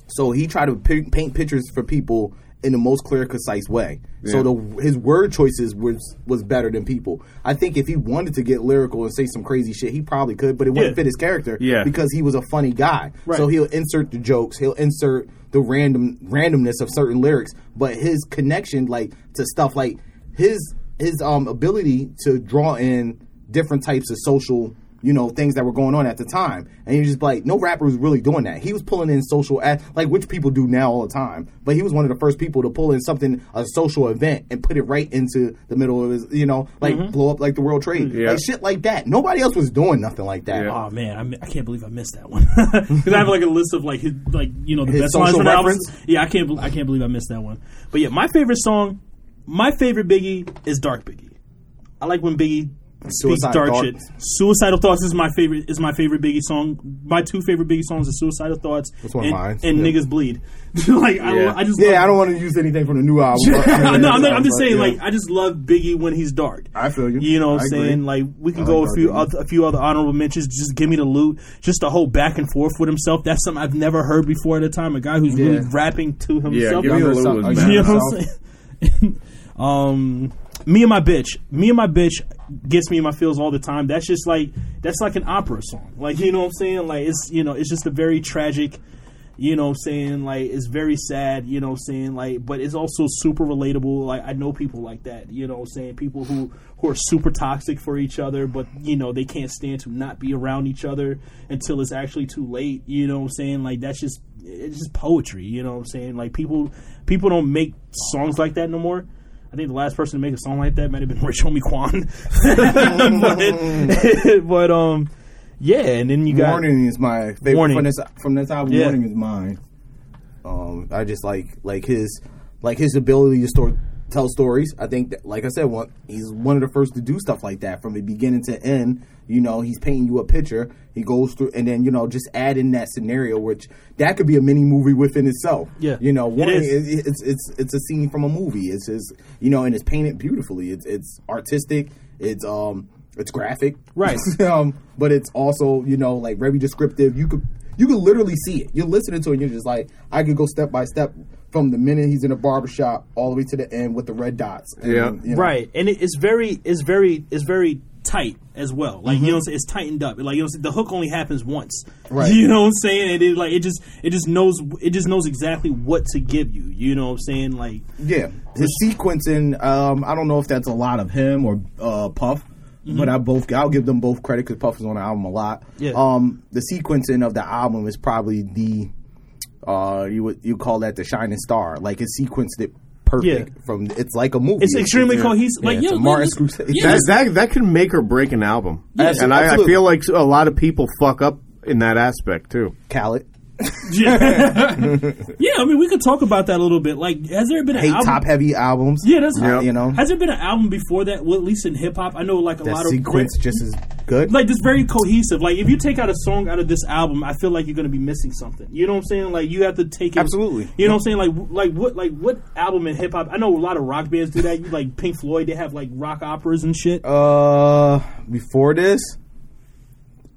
So he tried to pi- paint pictures for people in the most clear, concise way. So the his word choices was was better than people. I think if he wanted to get lyrical and say some crazy shit, he probably could, but it wouldn't Yeah. fit his character. Yeah. Because he was a funny guy. Right. So he'll insert the jokes. He'll insert the random randomness of certain lyrics, but his connection, like to stuff like his his um ability to draw in different types of social you know things that were going on at the time and he was just like no rapper was really doing that he was pulling in social ad, like which people do now all the time but he was one of the first people to pull in something a social event and put it right into the middle of his you know like mm-hmm. blow up like the world trade Yeah. like shit like that nobody else was doing nothing like that Yeah. Oh man, I, mi- I can't believe I missed that one <laughs> because I have like a list of like his like you know the His best lines social from the albums. reference? Yeah, I can't bel- I can't believe I missed that one. But yeah, my favorite song, my favorite Biggie is Dark Biggie. I like when Biggie speaks Suicidal dark Thoughts. shit. Suicidal Thoughts is my favorite is my favorite Biggie song. My two favorite Biggie songs are Suicidal Thoughts That's one of and, mine. and Yeah. Niggas Bleed. <laughs> like I, Yeah. I just yeah love, i don't want to use anything from the new album <laughs> no, I'm, not, I'm just saying, yeah. like, I just love Biggie when he's dark. I feel you. You know what I I'm saying? Like, we can I go like a few other, a few other honorable mentions. Just give me the loot. Just the whole back and forth with himself. That's something I've never heard before at a time. A guy who's really rapping to Yeah, himself. give me the Younger Lou son- was bad. You know younger what I'm saying? <laughs> um, me and my bitch. Me and my bitch gets me in my feels all the time. That's just like that's like an opera song. Like you know what I'm saying? Like it's you know it's just a very tragic. You know what I'm saying? Like it's very sad. You know what I'm saying? Like but it's also super relatable. Like I know people like that. You know what I'm saying? People who who are super toxic for each other, but you know they can't stand to not be around each other until it's actually too late. You know what I'm saying? Like that's just it's just poetry. You know what I'm saying? Like people people don't make songs like that no more. I think the last person to make a song like that might have been Rich Homie Quan. but, <laughs> but um, yeah, and then you got Warning is my favorite Warning. from this from this album. Yeah. Warning is mine. Um, I just like like his like his ability to store, tell stories. I think that, like I said, one, he's one of the first to do stuff like that from the beginning to end. You know, he's painting you a picture. He goes through, and then you know, just add in that scenario, which that could be a mini movie within itself. Yeah, you know, it warning is. it- it's it's it's a scene from a movie. It's just you know, and it's painted beautifully. It's it's artistic. It's um it's graphic, Right. <laughs> um, but it's also you know like very descriptive. You could you could literally see it. You're listening to it. and You're just like I could go step by step from the minute he's in the barbershop all the way to the end with the red dots. And, Yeah. you know, right, and it, it's very it's very it's very tight as well. Like you know, what I'm saying? it's tightened up. Like you know, what I'm saying? the hook only happens once. Right. <laughs> You know what I'm saying? And it like it just it just knows it just knows exactly what to give you. You know what I'm saying? Like Yeah, his sequencing. Um, I don't know if that's a lot of him or uh, Puff, but I both I'll give them both credit because Puff is on the album a lot. Yeah. Um, the sequencing of the album is probably the uh you would you call that the shining star. Like it sequenced it perfect Yeah. from it's like a movie. it's extremely yeah. cohesive. Like Yeah, yeah, it's Martin Scorsese. yeah, That, that that can make or break an album, Yes, and I, I feel like a lot of people fuck up in that aspect too. Khaled. <laughs> yeah. I mean, we could talk about that a little bit. Like, has there been an Hate album? top heavy albums. yeah, that's Uh, you know Has there been an album before that? Well, at least in hip hop, I know like a that lot of sequence just as good. like just very cohesive. Like if you take out a song out of this album, I feel like you're going to be missing something. You know what I'm saying? Like you have to take it. Absolutely. You know what I'm saying? Like w- like what like what album in hip hop? I know a lot of rock bands do that. You like Pink Floyd, they have like rock operas and shit. Uh, before this,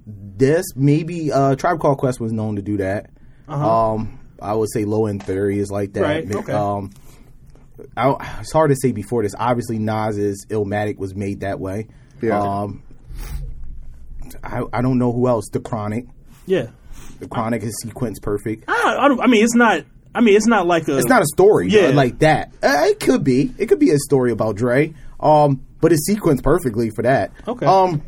this maybe uh, Tribe Called Quest was known to do that. Um, I would say Low End Theory is like that. Uh-huh. Right, okay. Um, I, it's hard to say before this. Obviously, Nas's Illmatic was made that way. Yeah. Um, I, I don't know who else. The Chronic. yeah. The Chronic is sequence perfect. I, I, don't, I mean, it's not. I mean, it's not like a. It's not a story Yeah. like that. Uh, it could be. It could be a story about Dre. Um, but it's sequenced perfectly for that. Okay. Um,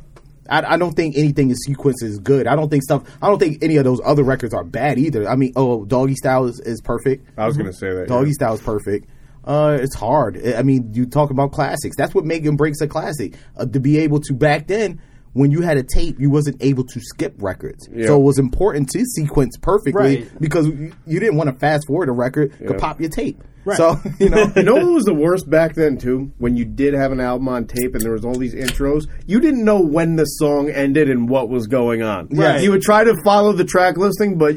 I, I don't think anything in sequence is good. I don't think stuff. I don't think any of those other records are bad either. I mean, oh, Doggy Style is, is perfect. I was going to say that. Doggy yeah. Style is perfect. Uh, it's hard. I mean, you talk about classics. That's what make and breaks a classic. Uh, to be able to back then, when you had a tape, you wasn't able to skip records. Yeah. So it was important to sequence perfectly Right. because you, you didn't want to fast forward a record to pop your tape. Right. So <laughs> you know, You know what was the worst back then too? When you did have an album on tape and there was all these intros, you didn't know when the song ended and what was going on. Right. You would try to follow the track listing, but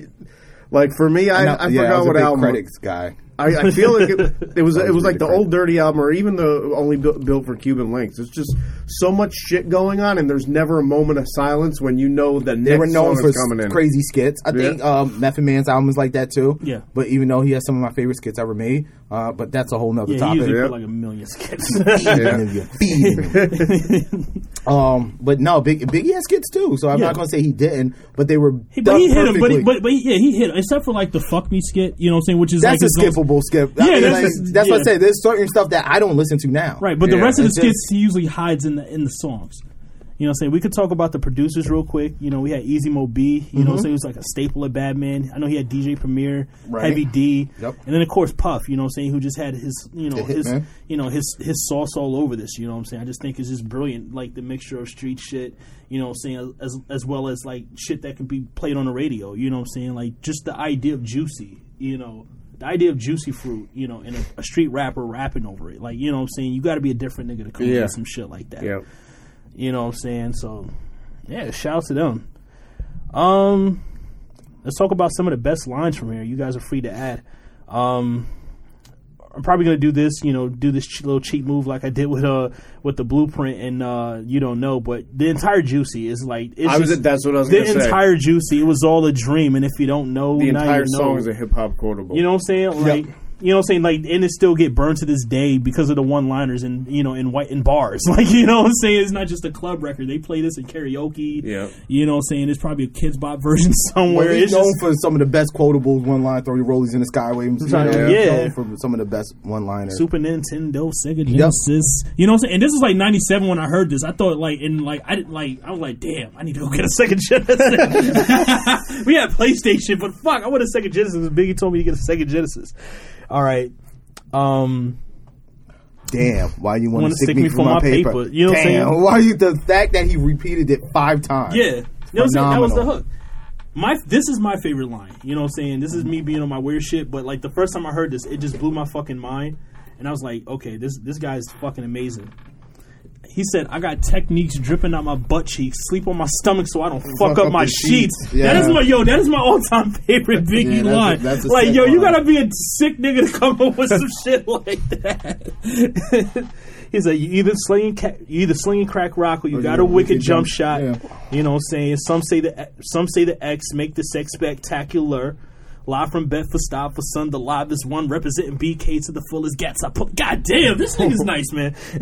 like for me, I, No, I yeah, I forgot a what album. critics guy. I, I feel like it, <laughs> it was it was like the really old Dirty album or even the only built, built for Cuban Linx. It's just so much shit going on, and there's never a moment of silence when you know the They next were known song for is coming in. crazy skits. I think um, Method Man's album is like that too. Yeah. But even though he has some of my favorite skits ever made, uh, but that's a whole nother yeah, he topic. usually Yeah. put like a million skits. <laughs> <laughs> um, but no, Big Biggie has skits too. So I'm Yeah. not gonna say he didn't, but they were. He- but he hit him. But, he, but but yeah, he hit him. Except for like the fuck me skit. You know what I'm saying? Which is that's like a skippable skip. I Yeah, mean, that's like, that's what. I say. There's certain stuff that I don't listen to now. Right, but the rest of the skits just- he usually hides in the in the songs. You know what I'm saying? We could talk about the producers real quick. You know, we had Easy Mo Bee, you know what I'm mm-hmm. saying? He was like a staple of Badman. I know he had DJ Premier, Right. Heavy D, Yep. and then of course Puff, you know what I'm saying, who just had his you know, his Hitman. you know, his his sauce all over this, you know what I'm saying? I just think it's just brilliant, like the mixture of street shit, you know what I'm saying, as as well as like shit that can be played on the radio, you know what I'm saying? Like just the idea of juicy, you know, the idea of juicy fruit, you know, and a, a street rapper rapping over it. Like, you know what I'm saying? You got to be a different nigga to come up Yeah. with some shit like that. Yeah. You know what I'm saying? So, yeah, shout out to them. Um, let's talk about some of the best lines from here. You guys are free to add. Um, I'm probably gonna do this, you know, do this ch- little cheat move like I did with uh with the blueprint and uh you don't know, but the entire juicy is like it's I was just- that's what I was the going to say. The entire juicy. It was all a dream, and if you don't know, the entire you know. song is a hip hop quotable. You know what I'm saying? Like You know what I'm saying? Like, and it still get burned to this day because of the one liners and, you know, in white in bars. <laughs> Like, you know what I'm saying? It's not just a club record. They play this in karaoke. Yeah. You know what I'm saying? There's probably a Kidz Bop <laughs> version somewhere. Well, he's it's known just, for some of the best quotables, one line, throw your rollies in the skyway. You know, Yeah. Yeah. known for some of the best one liners. Super Nintendo, Sega Genesis. You know what I'm saying? And this is like '97 when I heard this. I thought like, and like I didn't like. I was like, damn, I need to go get a Sega Genesis. <laughs> we had PlayStation, but fuck, I want a Sega Genesis. Biggie told me to get a Sega Genesis. All right. Um, Damn, why you want to stick, me for my paper? paper. You know what I'm Damn, saying? why you the fact that he repeated it five times? yeah, you know what I'm saying? That was the hook. My this is my favorite line. You know what I'm saying? This is me being on my weird shit, but like the first time I heard this, it just blew my fucking mind. And I was like, okay, this this guy is fucking amazing. He said, I got techniques dripping out my butt cheeks, sleep on my stomach so I don't fuck, up, my the sheets. sheets. That is my yo, that is my all time <laughs> favorite Biggie Yeah, that's a- line. that's a like, yo, you gotta be a sick nigga to come up with some <laughs> shit like that. <laughs> He's like, you either slinging ca- you either slinging crack rock or you Or got you a wicked jump jump- shot. yeah. You know what I'm saying? Some say the some say the X make the sex spectacular. Live from Bedford-Stuyvesant, the live this one representing BK to the fullest gets. I put, God damn, this nigga's <laughs> nice, man. <laughs>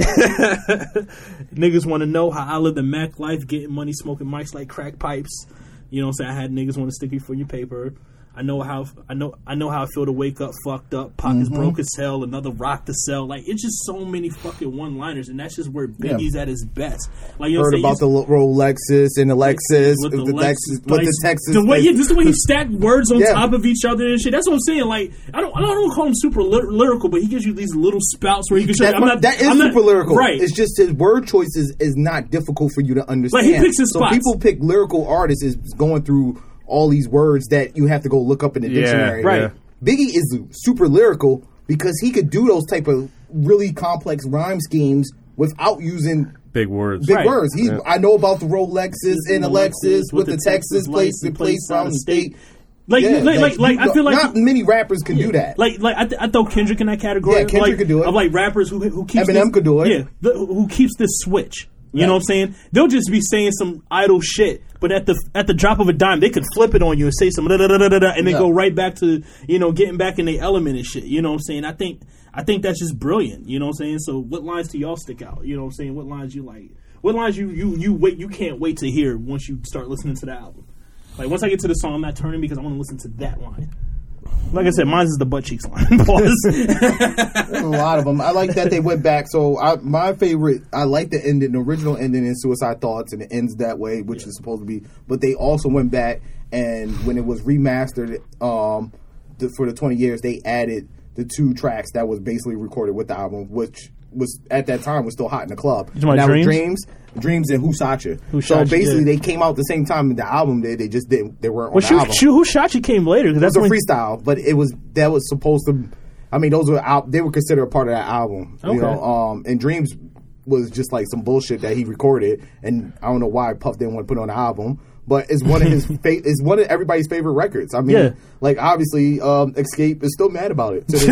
niggas want to know how I live the Mac life, getting money, smoking mics like crack pipes. You know what I'm saying? I had niggas want to stick you for your paper. I know how I know I know how I feel to wake up fucked up, pockets Mm-hmm. broke as hell, another rock to sell. Like it's just so many fucking one liners, and that's just where Biggie's at his best. Like you Heard about the? Rolexes and the Lexus, with the, the, Lex- Lexus, with the Texas. The way, yeah, this is the way he stacked words on Yeah. top of each other and shit. That's what I'm saying. Like, I don't, I don't, call him super ly- lyrical, but he gives you these little spouts where he can show. That's I'm not, that is I'm not- super lyrical. right? It's just his word choices is not difficult for you to understand. Like, he picks his so spots. people pick lyrical artists is going through all these words that you have to go look up in the Yeah, dictionary. Right. yeah. Biggie is super lyrical because he could do those type of really complex rhyme schemes without using Big words. big Right. words. He, Yeah. I know about the Rolexes and the Lexus with the Texas place, the place from the state. Like, Yeah, like, like, like, you I feel like not many rappers can do that. Like, like I, th- I throw Kendrick in that category. Yeah, Kendrick like, could do it. Of like rappers who who keeps Eminem this, could do it. Yeah, the, who keeps this switch. You Right. know what I'm saying? They'll just be saying some idle shit, but at the at the drop of a dime, they could flip it on you and say some da da da da da, da, and then Yeah. go right back to you know getting back in the element and shit. You know what I'm saying? I think I think that's just brilliant. You know what I'm saying? So, what lines do y'all stick out? You know what I'm saying? What lines you like? What lines you you you wait you can't wait to hear once you start listening to the album? Like once I get to the song, I'm not turning because I want to listen to that line. Like I said, mine's is the butt cheeks line. <laughs> A lot of them. I like that they went back. So I, my favorite, I like the ending, the original ending in Suicide Thoughts, and it ends that way, which is supposed to be. But they also went back and when it was remastered, um, the, for the 20 years, they added the two tracks that was basically recorded with the album, which was at that time was still hot in the club. talking about that was Dreams? Dreams, Dreams, and Who Shot You. Who so Shot You, basically, yeah. they came out the same time in the album. They they just didn't. They weren't on well, the shoot, album. shoot, who shot you came later because It was that's a when freestyle, but it was that was supposed to. I mean, those were out. They were considered a part of that album. Okay. You know, um, and Dreams was just like some bullshit that he recorded, and I don't know why Puff didn't want to put on the album. But it's one of his <laughs> fa- it's one of everybody's favorite records. I mean, Yeah. like obviously, um, Xscape is still mad about it. To. <laughs>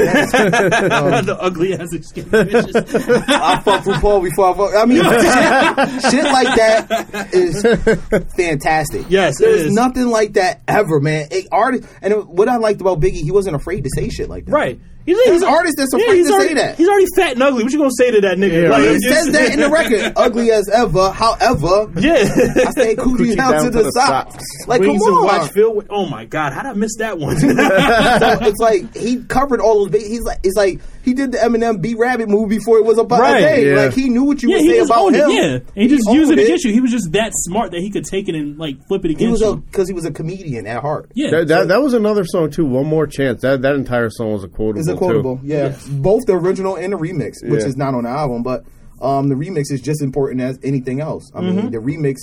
Um, <laughs> the ugly ass Xscape bitches. I fuck RuPaul before I fuck. I mean, shit, shit like that is fantastic. Yes, there's is. nothing like that ever, man. A artist, and what I liked about Biggie, he wasn't afraid to say shit like that. right. He's, an artist that's afraid he's to say already, that. He's already fat and ugly. What you gonna say to that nigga? Yeah, like, right. He says that in the record, <laughs> ugly as ever. However, Yeah. I stay <laughs> coochie down, to the, socks. Like, Wings come on. watch Phil. with. Oh my god, how did I miss that one? <laughs> so it's like he covered all those. Ba- he's like, it's like he did the Eminem B Rabbit movie before it was about Right, a day. yeah. Like he knew what you yeah, would say about him. it. Yeah, and he just used it against you. He was just that smart that he could take it and like flip it He against was a you. because he was a comedian at heart. Yeah, That, that, that was another song too. One more chance. That that entire song was a quotable. It's a too. quotable, yeah. Both the original and the remix, which Yeah. is not on the album, but um, the remix is just important as anything else. I Mm-hmm. mean, the remix,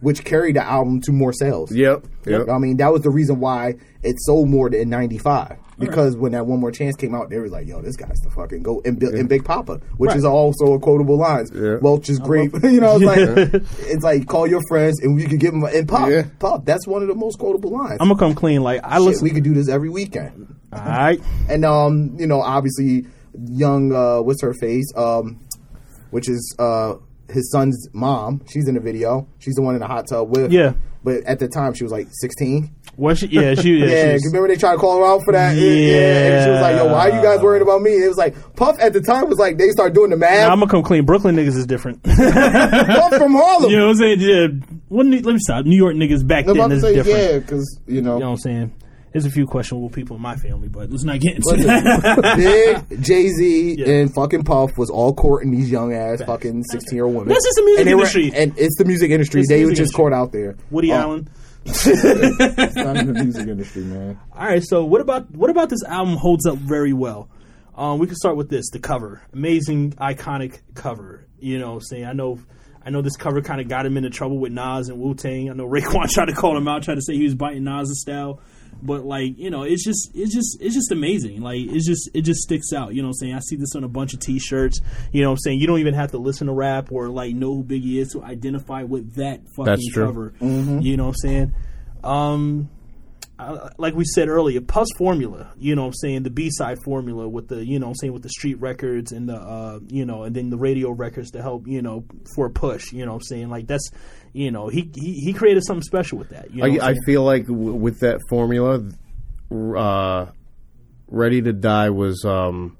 which carried the album to more sales. Yep. Yep. I mean, that was the reason why it sold more than '95. Because when that one more chance came out, they were like, "Yo, this guy's the fucking go." And, Bi- and Big Papa, which is also a quotable lines. Yeah. Welch is great. <laughs> you know, it's like it's like call your friends and we could give them and pop. Yeah. Pop. That's one of the most quotable lines. I'm gonna come clean. Like I Shit, listen. we could do this every weekend. all right. <laughs> And um, you know, obviously, young uh, what's her face, um, which is uh his son's mom. She's in the video. She's the one in the hot tub with. Yeah. But at the time, she was like 16. Was she? Yeah, she. <laughs> Yeah, Yeah, she remember they tried to call her out for that? Yeah. And she was like, yo, why are you guys worried about me? It was like, Puff at the time was like, they start doing the math. I'm gonna come clean. Brooklyn niggas is different. <laughs> Puff from Harlem. You know what I'm saying? Yeah. What, let me stop. New York niggas back then is say, different. yeah, because, you know, You know what I'm saying? There's a few questionable people in my family, but let's not get into that. <laughs> Big Jay Z Yeah. and fucking Puff was all courting these young ass fucking 16 year old women. That's just the music and they were- industry. and it's the music industry. It's the they were just industry. caught out there. Woody Uh, Allen. <laughs> It's not in the music industry, man. <laughs> All right, so what about what about this album holds up very well? Um, we can start with this, the cover. Amazing, iconic cover. You know, what I'm saying I know, I know this cover kind of got him into trouble with Nas and Wu Tang. I know Raekwon <laughs> tried to call him out, tried to say he was biting Nas' style, but like you know, it's just it's just it's just amazing. Like it's just it just sticks out. You know, what I'm saying I see this on a bunch of T-shirts. You know, what I'm saying you don't even have to listen to rap or like know who Biggie is to identify with that fucking That's true. cover. You know, what I'm saying. Um, uh, like we said earlier, Puff's formula, you know what I'm saying, the B side formula with the, you know I'm saying, with the street records and the, uh, you know, and then the radio records to help, you know, for a push, you know what I'm saying? Like that's, you know, he, he, he created something special with that. You know I, I feel like w- with that formula, uh, Ready to Die was um,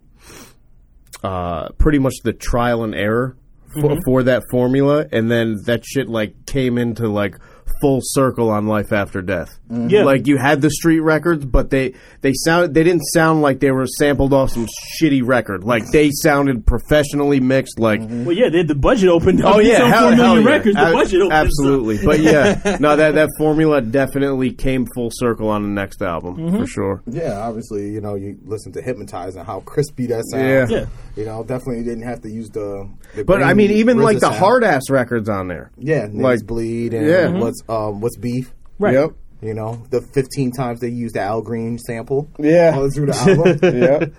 uh, pretty much the trial and error for, Mm-hmm. for that formula, and then that shit like came into like full circle on Life After Death. Yeah. like you had the street records, but they they sound they didn't sound like they were sampled off some shitty record. Like they sounded professionally mixed. Like well, yeah, they had the budget opened up. Oh yeah, hell, four million hell yeah. records. The Ab- budget opened up. absolutely. But yeah, <laughs> no, that that formula definitely came full circle on the next album Mm-hmm. for sure. Yeah, obviously, you know, you listen to Hypnotize and how crispy that sounds. Yeah. You know, definitely didn't have to use the. the But I mean, even like the hard ass records on there. Yeah, Niggas like- Bleed and Yeah. what's um what's beef. Right. Yep. You know, the 15 times they used the Al Green sample. Yeah. All through the album. <laughs>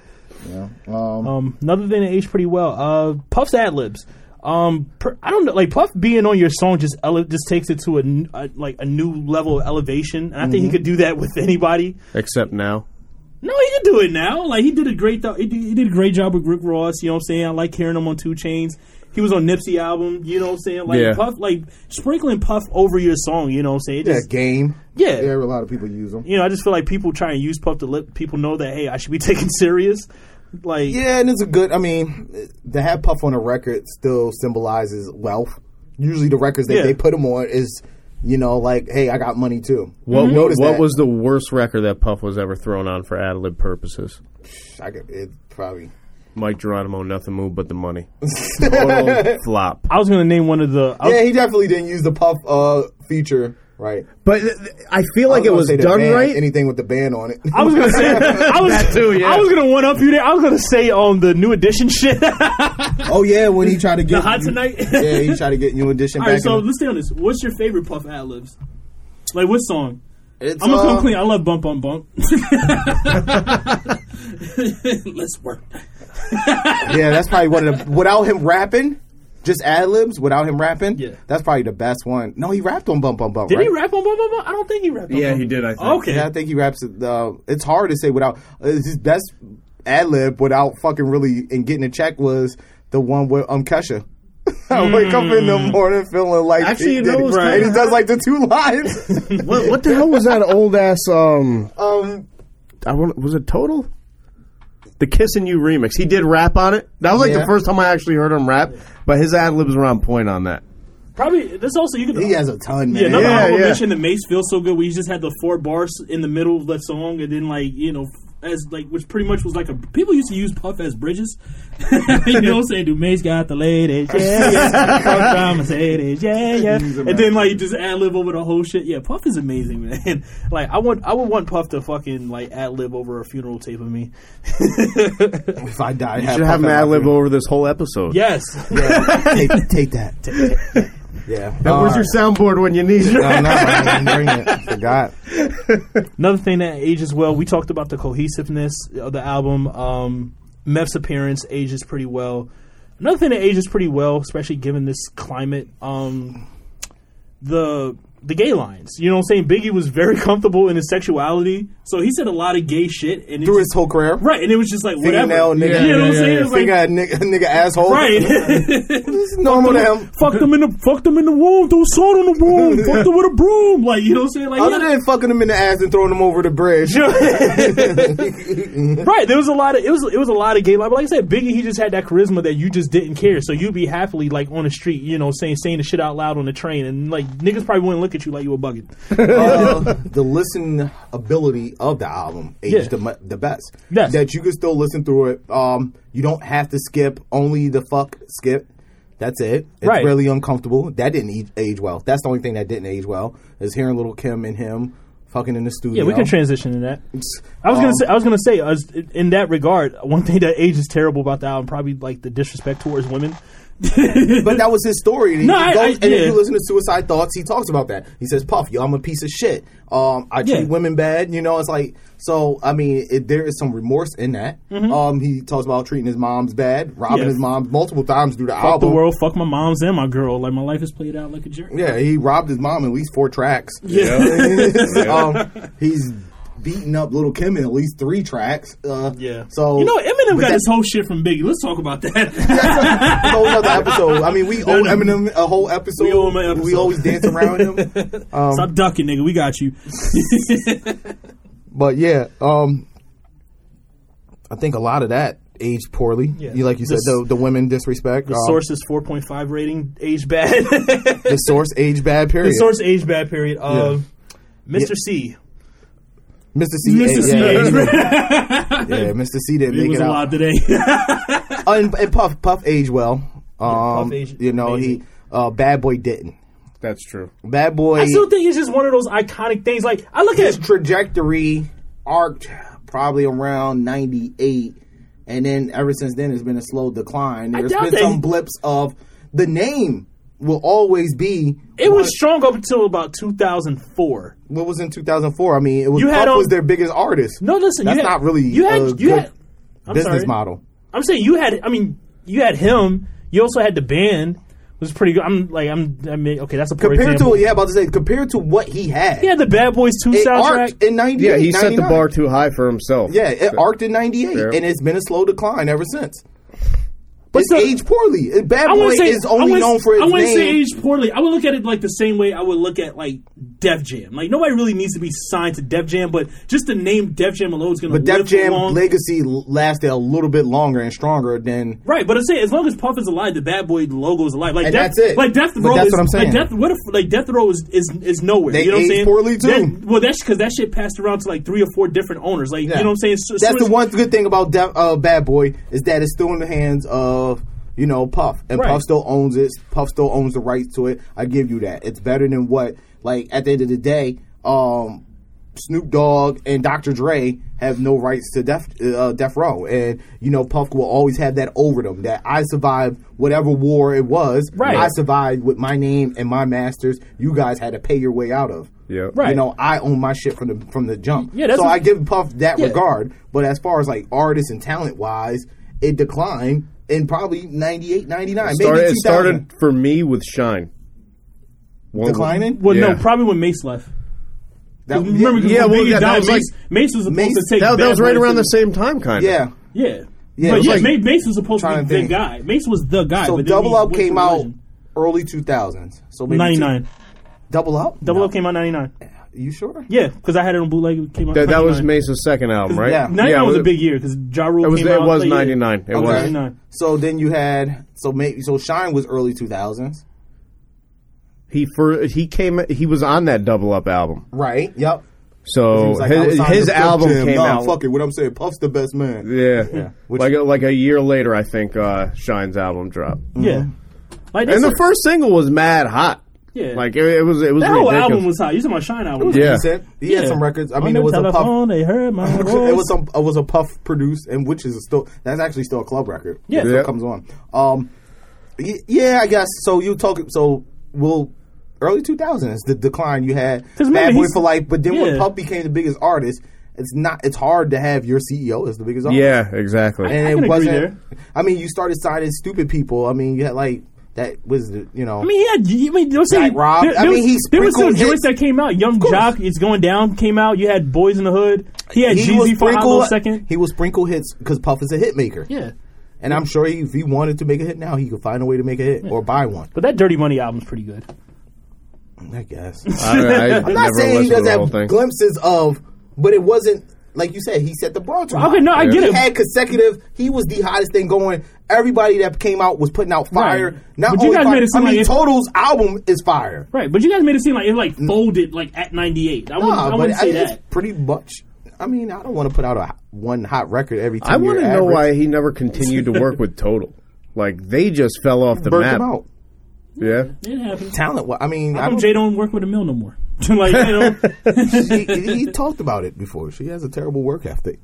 Yeah. yeah. Um, Um, another thing that aged pretty well. Uh, Puff's ad libs. Um, per, I don't know, like Puff being on your song just ele- just takes it to a, n- a- like a new level of elevation, and I think he could do that with anybody. Except now. No, he can do it now. Like he did a great, th- he, did, he did a great job with Rick Ross. You know what I'm saying? I like hearing him on 2 Chainz. He was on Nipsey album. You know what I'm saying? Like Yeah. Puff, like sprinkling Puff over your song. You know what I'm saying? It yeah, just, game. Yeah. Yeah, a lot of people use them. You know, I just feel like people try and use Puff to let people know that hey, I should be <laughs> taken serious. Like Yeah, and it's a good. I mean, to have Puff on a record still symbolizes wealth. Usually, the records that Yeah. they put him on is, you know, like, hey, I got money too. What, You notice what that? was the worst record that Puff was ever thrown on for ad lib purposes? I could, it probably. Mic Geronimo, nothing moved but the money. <laughs> Total flop. I was gonna name one of the. I was- Yeah, he definitely didn't use the Puff uh, feature right. But th- th- I feel like I it was done band, right. Anything with the band on it. I was gonna say <laughs> I was That too, yeah. I was gonna one up you there. I was gonna say on the new edition shit. <laughs> oh yeah, when he tried to get the hot tonight. yeah, he tried to get new edition All back. right, so the, let's stay on this. What's your favorite Puff ad libs? Like what song? it's, I'm gonna come uh, clean. I love bump bump bump. <laughs> Let's work. <laughs> Yeah, that's probably one of the without him rapping, just ad libs without him rapping. Yeah. that's probably the best one. No, he rapped on Bump Bump Bump. Did right? he rap on bump bump bump? I don't think he rapped. on Yeah, Bump he did, I Bump. think. Okay. Yeah, I think he raps. Uh, it's hard to say without uh, his best ad lib without fucking really and getting a check was the one with um Kesha. <laughs> I wake up in the morning feeling like Actually, he you know it. what's and he does like the two lines. What, what the hell was that old ass? Um, um, I was it Total? The Kissin' You remix. He did rap on it. That was like Yeah. the first time I actually heard him rap. But his ad libs were on point on that. Probably. This also you could. he has a ton, man. Yeah, another Yeah, honorable yeah. mention. The Mase feels so good. We just had the four bars in the middle of the song, and then like you know, as like which pretty much was like a people used to use Puff as bridges. <laughs> you know what I'm saying? Do Mase got the ladies? Yeah, yeah. Fuck by Mercedes, yeah, yeah. And then like you just ad lib over the whole shit. Yeah, Puff is amazing, man. <laughs> Like I want, I would want Puff to fucking like ad lib over a funeral tape of me. <laughs> If I die, You should have him ad lib over this whole episode. Yes. take, take that. Yeah. That was your soundboard when you needed it. No, no, I didn't bring it. <laughs> Forgot. Another thing that ages well, we talked about the cohesiveness of the album. Um, Meth's appearance ages pretty well. Another thing that ages pretty well, especially given this climate, um, the the gay lines. You know what I'm saying? Biggie was very <laughs> comfortable in his sexuality, so he said a lot of gay shit. And Through his whole career. right, and it was just like whatever. Fingernail, nigga. You know what I'm Yeah, saying? yeah, It was like, Finger nigga, nigga asshole. right. <laughs> It's normal to him. fuck them in the fuck them in the womb. Throw salt on the womb. <laughs> fuck them with a broom. Like you know what I'm saying? Like Other yeah. than fucking them in the ass and throwing them over the bridge. right. There was a lot of it was it was a lot of gay lines. But like I said, Biggie he just had that charisma that you just didn't care. So you'd be happily like on the street, you know, saying saying the shit out loud on the train, and like niggas probably wouldn't look at you like you were bugging. uh, <laughs> the listen ability of the album aged Yeah. the, the best. Yes. That you can still listen through it. Um, you don't have to skip only the fuck skip. That's it. It's Right. really uncomfortable. That didn't age well. That's the only thing that didn't age well is hearing little Kim and him fucking in the studio. Yeah, we can transition to that. I was Um, gonna say, I was gonna say, as, in that regard, one thing that Age is terrible about the album, probably like the disrespect towards women. <laughs> But that was his story. And, he No, goes- I- and if you listen to Suicide Thoughts, he talks about that. He says, "Puff, yo, I'm a piece of shit. Um, I treat Yeah. women bad. You know, it's like so. I mean, it, there is some remorse in that. Um, he talks about treating his mom's bad, robbing Mm-hmm. His mom multiple times through the Fuck album. the world, fuck my moms and my girl. Like my life is played out like a jerk. Yeah, he robbed his mom at least four tracks. Yeah. <laughs> um, he's beating up Little Kim in at least three tracks. Uh, Yeah. So you know, Eminem got his whole shit from Biggie. Let's talk about that. That's <laughs> a, whole other episode. I mean, we <laughs> owe. Eminem a whole episode. We owe him an episode. We always dance around him. Um, Stop ducking, nigga. We got you. But yeah, um, I think a lot of that aged poorly. Yeah. You like you said, the, the women disrespect. The um, is 4.5 rating, age bad. the source age bad <laughs> period. the source, age bad period. Um, Mr. Cee. Mr. Cee. Mr. Cee. yeah, yeah, <laughs> yeah, Mr. Cee didn't It make was it a out. lot today. <laughs> Uh, and, and Puff Puff aged well. Um, Puff aged you know amazing. he uh, Bad Boy didn't. That's true. Bad Boy I still think it's just one of those iconic things. Like I look his at trajectory arced probably around ninety eight, and then ever since then it's been a slow decline. I There's doubt been that some he- blips of the name will always be it was strong up until about 2004. what was in 2004. I mean, it was You had Puff on- was their biggest artist. No, listen, that's you had, not really you had a you good had I'm business sorry. model. I'm saying you had. I mean, you had him. You also had the band. It was pretty good. I'm like I'm. I mean, okay, that's a poor Compared example. to yeah, about to say compared to what he had, He had the Bad Boys Two it soundtrack. in 98. Yeah, he set the bar too high for himself. Yeah, it arced in '98, Fair. and it's been a slow decline ever since. But it's still- aged poorly. Bad Boy say is only wouldn't- known for his I wouldn't name. say aged poorly. I would look at it like the same way I would look at like Def Jam. Like nobody really needs to be signed to Def Jam, but just the name Def Jam alone is going to but Def Jam long. legacy lasted a little bit longer and stronger than Right, but I'm saying as long as Puff is alive, the Bad Boy logo is alive. Like Death, that's it. Like Death But Row that's is what I'm saying. Like Death, what if like Death Row is is, is nowhere. They you know what I'm aged saying? poorly, too. That- well, that's because that shit passed around to like three or four different owners. Like Yeah. you know what I'm saying? So- That's so the one good thing about Def, uh, Bad Boy is that it's still in the hands of you know Puff, and Right. Puff still owns it. Puff still owns the rights to it. I give you that. It's better than what like at the end of the day, um, Snoop Dogg and Dr. Dre have no rights to Def uh, Death Row, and you know Puff will always have that over them. That I survived whatever war it was. Right. I survived with my name and my masters. You guys had to pay your way out of. Yeah. Right. You know, I own my shit from the from the jump. Yeah, that's so what- I give Puff that Yeah. regard. But as far as like artists and talent wise, it declined in probably 98, 99, Started, maybe it started for me with Shyne. One- declining. Well, Yeah. no, probably when Mase left. That- Remember, because Yeah, well, yeah, died, was Mase, like- Mase was supposed Mase- to take That, that was right around the same time, kind of. yeah. Yeah. Yeah, but yeah, like- Mase, Mase was supposed to be the think. guy. Mase was the guy. So but Double Up came out Religion. early 2000s. So maybe 99. two- Double Up. Double No. Up came out 99. You sure? Yeah, because I had it on bootleg. It came out That, that was 99. Mase's second album, right? Yeah. 99 was it- a big year because Ja Rule It was, came it out. was like, yeah. 99. It Okay. was. 99. So then you had so maybe so Shyne was early 2000s. He for he came he was on that double up album. Right. Yep. So like, his, his album Jam. came nah, out. Fuck it. What I'm saying, Puff's the best man. Yeah, Which- like a, like a year later, I think uh, Shyne's album dropped, Yeah. Like, and the that's- first single was mad hot. Yeah. like it, it was it was that whole album was hot. You talking about Shyne album? Yeah. He said he had Yeah. some records. I mean, <laughs> it was a Puff. They heard my it was some it was a Puff produced, and which is still that's actually still a club record. Yeah. It Yeah. comes on. Um, yeah, I guess. So you talk. So we'll early two thousands the decline you had 'Cause remember, Bad Boy for Life, but then when. Puff became the biggest artist, it's not. It's hard to have your CEO as the biggest artist. Yeah, exactly. and I it can wasn't. there. I mean, you started signing stupid people. I mean, you had like that was the you know. I mean, he had. I mean, don't say Like Rob, There, I mean, was, he there was some joints that came out. Young course. Jock, it's going down. Came out. You had Boys in the Hood. He had he was Jeezy for a sprinkle second. he was sprinkle hits because Puff is a hit maker. Yeah, And I'm sure he, if he wanted to make a hit now, he could find a way to make a hit or buy one. but that Dirty Money album's pretty good. I guess. I, I <laughs> I'm not saying he doesn't have glimpses of, but it wasn't like you said. He set the bar too. Okay, no, I get He it. had consecutive. He was the hottest thing going. Everybody that came out was putting out fire. Right. Not But you only guys fire, made it seem I mean, like if- Total's album is fire. Right, but you guys made it seem like it like folded like at ninety eight. I wouldn't, Nah, but wouldn't say it's that. pretty much. I mean, I don't want to put out a one hot record every. 10 I want to know average. why he never continued to work with Total. Like they just fell off the burnt map. him out. Yeah, It happens. Talent. I mean, How I don't, Jay don't work with Amil no more? Like you know, he, he talked about it before. She has a terrible work ethic.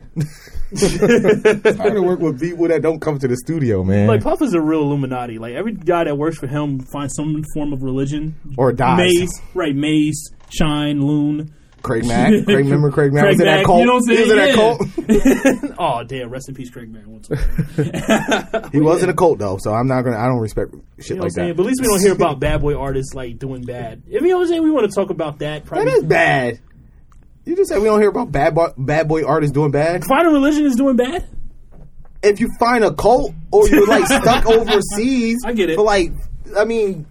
it's hard to work with people that don't come to the studio, man. like Puff is a real Illuminati. Like every guy that works for him finds some form of religion Or dies. Mase, right? Mase, Shyne, Loon. Craig Mack. <laughs> Craig, remember Craig Mack Craig was in that cult. you what I'm he was in that cult. <laughs> Oh damn! Rest in peace, Craig Mack. Once. <laughs> He was in a cult though, so I'm not gonna. I don't respect shit You know like that. But at least we don't hear about bad boy artists like doing bad. If you know what I'm saying, we want to talk about that. That Probably is bad. You just said we don't hear about bad boy, bad boy artists doing bad. Final Religion is doing bad. If you find a cult or you're like stuck overseas, I get it. For like, I mean,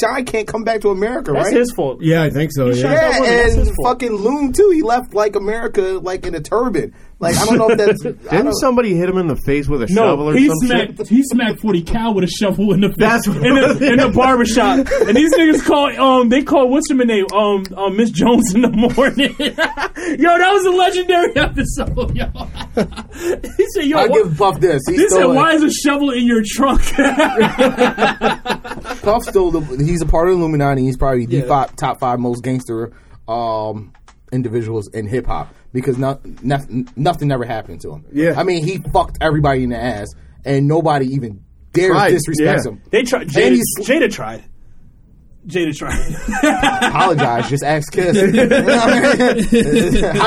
Shy can't come back to America, That's right? his fault. yeah, I think so. He Yeah. that woman, that's Yeah, his and fault. fucking Loon too. He left like America like in a turban. Like I don't know if that's. <laughs> I Didn't don't- somebody hit him in the face with a shovel No, or he some smacked he smacked Forty Cal with a shovel in the face That's what- in the, in the barbershop. And these niggas call um they call what's her name um um Miss Jones in the morning. <laughs> yo, that was a legendary episode. Yo, <laughs> he said, "Yo, I what- give Puff this. He's he said, still why is a shovel in your trunk?" Puff still the, he's a part of the Illuminati. He's probably the Yeah. five, top five most gangster um, individuals in hip hop because not, nothing nothing ever happened to him. Yeah. I mean he fucked everybody in the ass, and nobody even dares Tried, disrespect yeah. him. they tried. Jada, Jada tried. Jada tried. <laughs> Apologize, just ask Kiss. <laughs> <laughs> How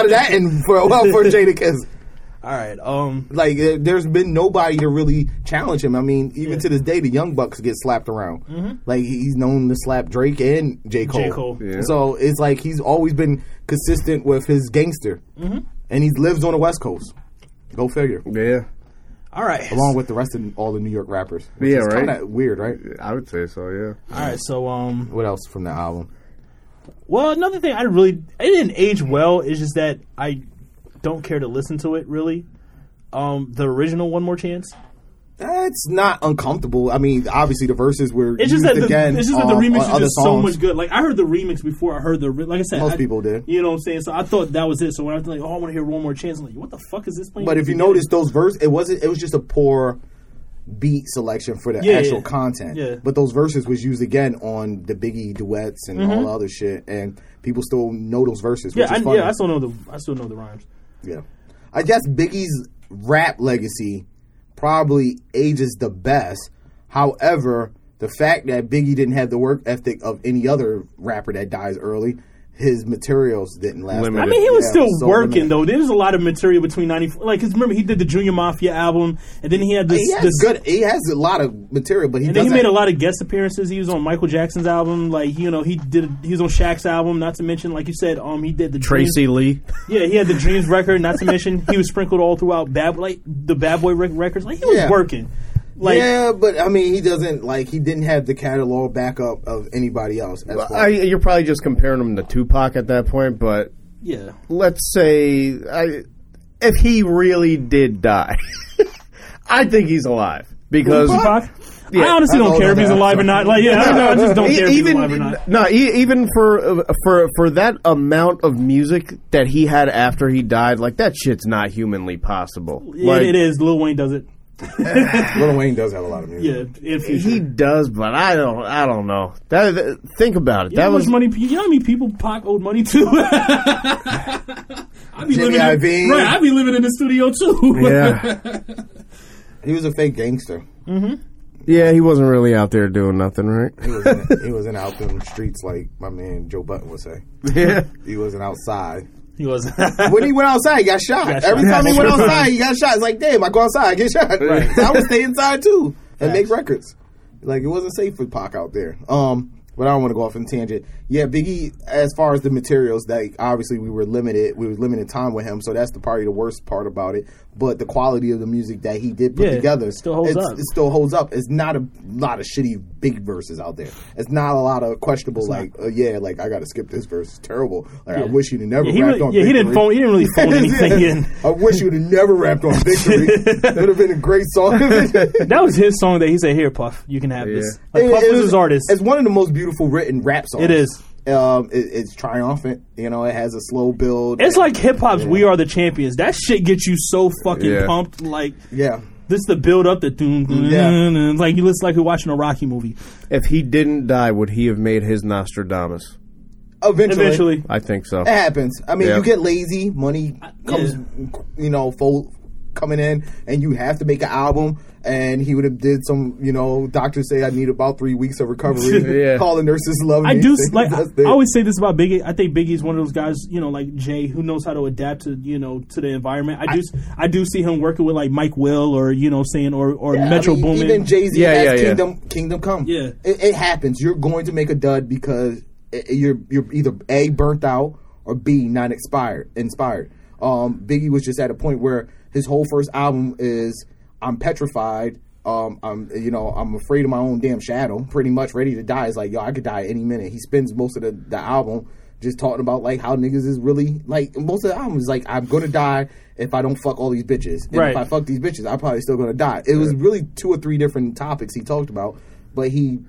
did that end for well for Jadakiss? All right. Um. Like there- there's been nobody to really challenge him. I mean, even to this day, the Young Bucks get slapped around. Like he's known to slap Drake and J Cole. J. Cole. Yeah. So it's like he's always been consistent with his gangster, and he lives on the West Coast. Go figure. Yeah, All right. Along with the rest of all the New York rappers. which Yeah, is right. Kinda weird, right? I would say so. Yeah. All right. So um. What else from the album? Well, another thing I really it didn't age well. is just that I don't care to listen to it really. Um, the original One More Chance. It's not uncomfortable. I mean, obviously the verses were It's just used that the, again. it's just that the um, remix is just so much good. Like I heard the remix before I heard the like I said. Most I- people did. You know what I'm saying? So I thought that was it. So when I was like, oh, I want to hear One More Chance, I'm like, what the fuck is this playing? But if you notice those verses, it wasn't. It was just a poor beat selection for the Yeah, actual yeah. content. Yeah. But those verses was used again on the Biggie duets and all the other shit, and people still know those verses. Which Mm-hmm. yeah, I, funny. yeah, I still know the I still know the rhymes. Yeah. I guess Biggie's rap legacy probably ages the best. However, the fact that Biggie didn't have the work ethic of any other rapper that dies early, his materials didn't last. Limited. I mean, he was Yeah, still so working limited. though. There was a lot of material between ninety like because remember he did the Junior Mafia album and then he had this. He has this good. He has a lot of material, but he And then he doesn't. made a lot of guest appearances. He was on Michael Jackson's album, like you know, he did. He was on Shaq's album. Not to mention, like you said, um, he did the Tracy Lee. Yeah, he had the Dreams record. Not to mention, he was sprinkled all throughout bad, like the Bad Boy rec- records. Like he was Yeah. working. Like yeah, but I mean, he doesn't like. He didn't have the catalog backup of anybody else. As I, you're probably just comparing him to Tupac at that point, but yeah, let's say I, if he really did die, <laughs> I think he's alive because Tupac. Yeah. I honestly don't Oh, care if he's alive or not. Like, yeah, I, know, I just don't care if he's even alive or not. no, e- even for uh, for for that amount of music that he had after he died, like that shit's not humanly possible. Yeah, like, it is. Lil Wayne does it. <laughs> Lil Wayne does have a lot of music. Yeah, in future. He does, but I don't. I don't know. That, that- think about it. You that was money? You know how many people Pac owed money to? <laughs> I be Jimmy living in, right. I be living in the studio too. yeah, <laughs> He was a fake gangster. Mm-hmm. yeah. He wasn't really out there doing nothing, right? He was in, he wasn't out in the streets like my man Joe Budden would say. Yeah. He wasn't outside. <laughs> he was. When he went outside, he got shot. got Every shot. time he went sure. outside, he got shot. It's like, damn, I go outside, I get shot. Right. I would stay inside too and make records. Like it wasn't safe for Pac out there. Um, but I don't want to go off on tangent. Yeah, Biggie. As far as the materials, like obviously we were limited. We were limited time with him, so that's the probably the worst part about it. But the quality of the music that he did put Yeah, together still holds up. It still holds up. It's not a lot of shitty big verses out there. It's not a lot of questionable like, uh, yeah, like I got to skip this verse. It's terrible. Like I wish you'd have never Yeah, he rapped really- on. yeah, he didn't phone- he didn't really phone <laughs> anything in. I wish you'd have never rapped on Victory. <laughs> it would have been a great song. <laughs> That was his song that he said, "Here, Puff, you can have this." Like, Puff It- it was his artist. It's one of the most beautiful written rap songs. It is. Um, it, it's triumphant. You know, it has a slow build. It's like hip hop's "We Are the Champions." That shit gets you so fucking Yeah. pumped. Like yeah, this, the build up, the doom, doom, Yeah. doom, like you listen like you're watching a Rocky movie. If he didn't die, would he have made his Nastradamus? eventually, Eventually, I think so. it happens. I mean, Yeah. you get lazy. Money comes, you know, fold coming in, and you have to make an album. And he would have did some, you know, doctors say I need about three weeks of recovery. <laughs> Yeah. Call the nurses love I me. do like. I. I always say this about Biggie. I think Biggie's one of those guys, you know, like Jay, who knows how to adapt to you know to the environment. I do. i, do see him working with like Mike Will or you know saying or or Yeah, Metro I mean, Boomin. Even Jay Z Yeah, has yeah, yeah. Kingdom Kingdom Come. Yeah. it, it happens. You're going to make a dud because you're you're either a burnt out or b not inspired. Inspired. Um, Biggie was just at a point where his whole first album is I'm petrified. Um, I'm you know I'm afraid of my own damn shadow. Pretty much ready to die. It's like yo, I could die any minute. He spends most of the, the album just talking about like how niggas is really like most of the album is like I'm gonna die if I don't fuck all these bitches. And Right. if I fuck these bitches, I'm probably still gonna die. It was really two or three different topics he talked about, but he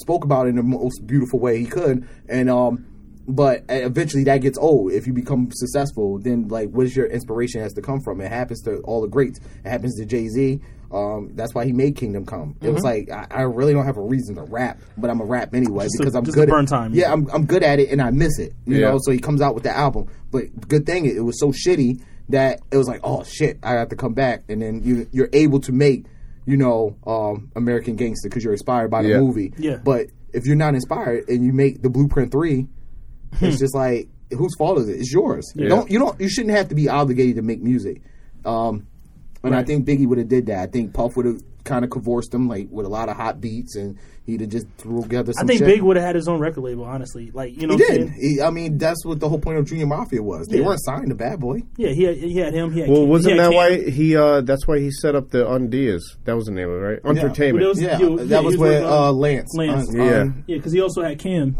spoke about it in the most beautiful way he could. And um, but eventually that gets old. If you become successful, then like, where's your inspiration has to come from? It happens to all the greats. It happens to Jay Z. Um, that's why he made Kingdom Come. It was like I, I really don't have a reason to rap, but I'm a rap anyway Just because I'm just good. burn at, time. Yeah, I'm I'm good at it and I miss it. You Yeah. know, so he comes out with the album. But good thing it, it was so shitty that it was like, oh shit, I have to come back, and then you you're able to make you know um, American Gangster because you're inspired by the Yeah. movie. Yeah. But if you're not inspired and you make the Blueprint three, <laughs> it's just like whose fault is it? It's yours. You don't you don't you shouldn't have to be obligated to make music. Um, and I think Biggie would have did that. I think Puff would have kind of cavorced him like with a lot of hot beats, and he'd have just threw together I think shit. Big would have had his own record label. Honestly, like you know, He what I'm did. He, I mean, that's what the whole point of Junior Mafia was. They Yeah. weren't signed to Bad Boy. Yeah, he had, he had him. He had Well, Cam- wasn't he had that Cam. why he? uh That's why he set up the Undeas. That was the name of it, right? Entertainment. Well, there Yeah, You- yeah, that he was was with with, uh, uh, Lance. Lance. Yeah. un- Yeah, because he also had Cam,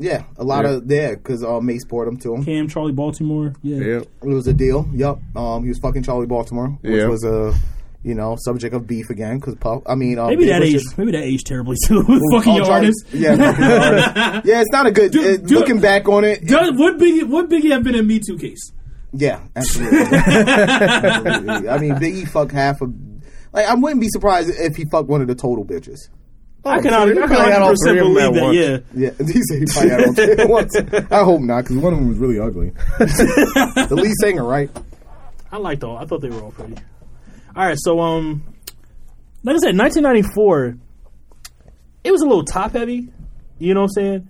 yeah, a lot Yeah. of there because uh, Mase poured him to him. Cam, Charlie Baltimore. Yeah, yeah. It was a deal. Yup. Um, he was fucking Charlie Baltimore, which Yeah. was a you know subject of beef again because Puff. I mean, uh, maybe that was age. just- Maybe that aged terribly too. <laughs> fucking your Charlie- artist. Yeah, <laughs> artist. yeah. It's not a good. it- dude- looking back on it, Does, would Biggie would Biggie have been a Me Too case? Yeah, absolutely. Absolutely. <laughs> I mean, Biggie fucked half of. Like, I wouldn't be surprised if he fucked one of the total bitches. I can so I can probably had all 100 three of them believe at that. once. Yeah, Yeah, <laughs> he said he probably had all three at <laughs> once. I hope not, because one of them was really ugly. <laughs> the lead singer, right? I liked all. I thought they were all pretty. All right, so um, like I said, 1994, it was a little top heavy. You know what I'm saying?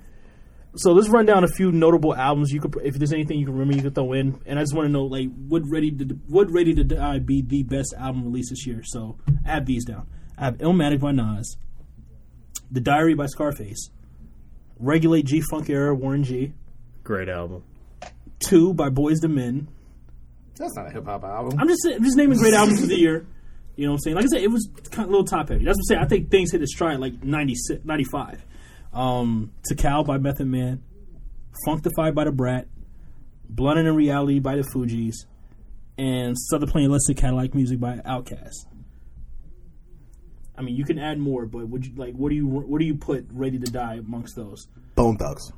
So let's run down a few notable albums. You could, if there's anything you can remember, you could throw in. And I just want to know, like, would Ready to would Ready to Die be the best album released this year? So add these down. I have Illmatic by Nas, The Diary by Scarface, Regulate G Funk Era Warren G, Great album. Two by Boyz II Men, That's not a hip hop album. I'm just I'm just naming great albums of the year. You know what I'm saying? Like I said, it was kind of a little top heavy. That's what I'm saying. I think things hit a stride like 96, 95. Um, Tical by Method Man, Funkdafied by the Brat, Blunted in Reality by the Fugees, and Southernplayalisticadillacmuzik by Outkast. I mean, you can add more, but would you like? What do you what do you put Ready to Die amongst those? Bone Thugs.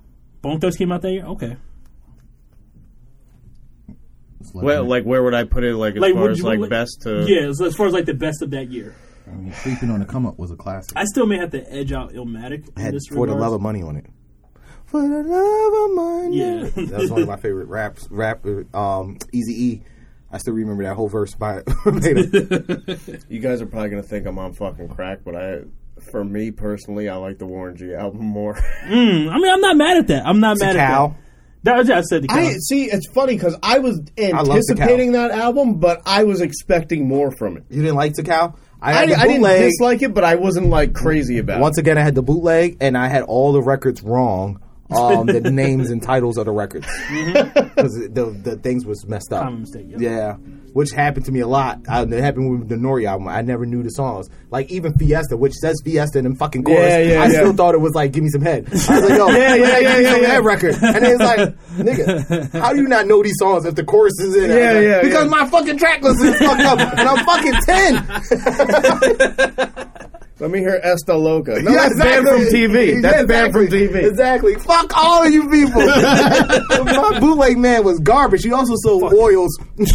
Bone Thugs came out that year. Okay, Well, like where would I put it? Like as Like, far would as like like- best to yeah. So as far as like the best of that year, I mean, Sleeping on the Come Up was a classic. I still may have to edge out Illmatic. in Had this For the regards. Love of Money on it. For the love of money. Yeah. that was one of my <laughs> favorite raps. Rap, um, Easy E. I still remember that whole verse by <laughs> <laughs> later. You guys are probably gonna think I'm on fucking crack, but I, for me personally, I like the Warren G album more. <laughs> Mm, I mean, I'm not mad at that. I'm not mad at Cal. that. That was I said the cow. I see. It's funny because I was love the anticipating that album, but I was expecting more from it. You didn't like Tical? I I, had the I didn't bootleg. dislike it, but I wasn't like crazy about it. Once again, I had the bootleg, and I had all the records wrong. Um, the <laughs> names and titles of the records because the the things was messed up. Mistake, yep. Yeah, which happened to me a lot. Uh, it happened with the Nori album. I never knew the songs. Like even Fiesta, which says Fiesta in the fucking chorus. Yeah, yeah, I yeah. still thought it was like "Give Me Some Head." I was like, "Yo, <laughs> Yeah, yeah, yeah, yeah, yeah, record." And it's like, "Nigga, how do you not know these songs if the chorus is in? <laughs> Yeah, Like, yeah, Because my fucking track list is fucked up, and I'm fucking ten. It. Let me hear Esta Loca. No, Yeah, that's banned from TV. Yeah, That's banned from. TV. Exactly. Fuck all of you people. <laughs> My bootleg man was garbage. He also sold oils and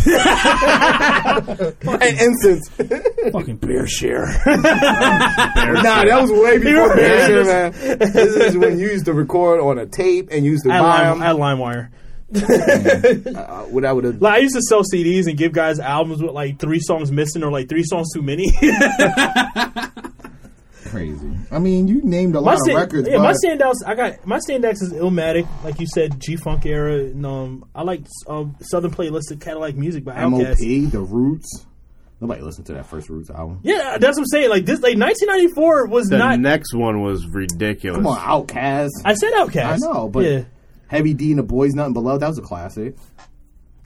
incense. Fucking BearShare. nah, that was way before Bear man. This is when you used to record on a tape and you used to at, buy Lime, them. at LimeWire. Uh, what I would have. Like I used to sell CDs and give guys albums with like three songs missing or like three songs too many. <laughs> Crazy. I mean, you named a my lot of stand- records. yeah, my standouts. I got my standouts is Illmatic, like you said, G Funk era. And, um, I like um, Southernplayalisticadillacmuzik by MOP, The Roots. Nobody listened to that first Roots album. Yeah, that's what I'm saying. Like this, like 1994 was The not. next one was ridiculous. Come on, Outkast. I said Outkast. I know, but yeah, Heavy D and the Boys Nothing Below. That was a classic.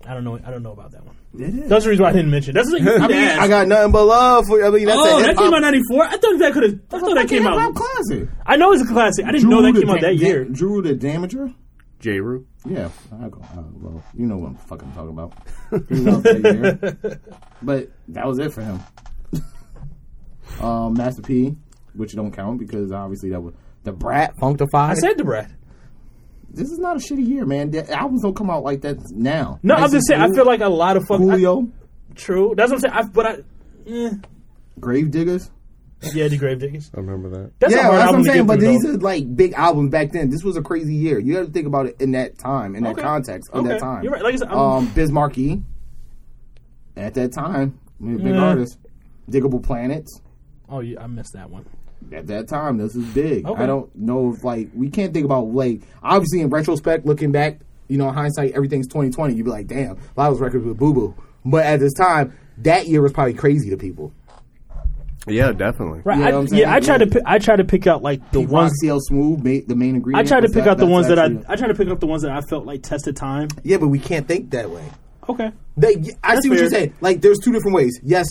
I don't know. I don't know about that one. It is. That's the reason why I didn't mention. That's like I mean, I got nothing but love for. I mean, that's oh, that came out '94. I thought that could have. I thought that came out. classic. I know it's a classic. I didn't know that the came out Da- that Da- year. Jeru the Damaja. J. Rue. Yeah, I go. Uh, well, you know what I'm fucking talking about. He was out that year. <laughs> But that was it for him. <laughs> um, Master P, which don't count because obviously that was the Brat. Funkdafied. I said the Brad. This is not a shitty year, man. The albums don't come out like that now. No, I'm just saying. and I feel like a lot of fuck. I, Julio, true. That's what I'm saying. I, but I, eh, Gravediggaz. yeah, the Gravediggaz. I remember that. That's a yeah, hard that's what I'm saying. But through, these are like big albums back then. This was a crazy year. You got to think about it in that time, in that context, in Okay. that time. You're right. Like I said, I'm- um, Biz Markie. At that time, big Yeah. artist. Diggable Planets. Oh, yeah, I missed that one. At that time, this is big. Okay. I don't know if like we can't think about like obviously in retrospect, looking back, you know, in hindsight, everything's twenty twenty. You'd be like, damn, a lot of those records with Boo Boo. But at this time, that year was probably crazy to people. Yeah, definitely. Right. You know I, what I'm yeah, I try to Yeah. pick, I try to pick out like the Pete ones. Rock, CL Smooth, ma- the main I ingredient. try to pick that- out the that's ones that I. I try to pick up the ones that I felt like tested time. Yeah, but we can't think that way. Okay. They, I That's see what you're saying. Like, there's two different ways. Yes,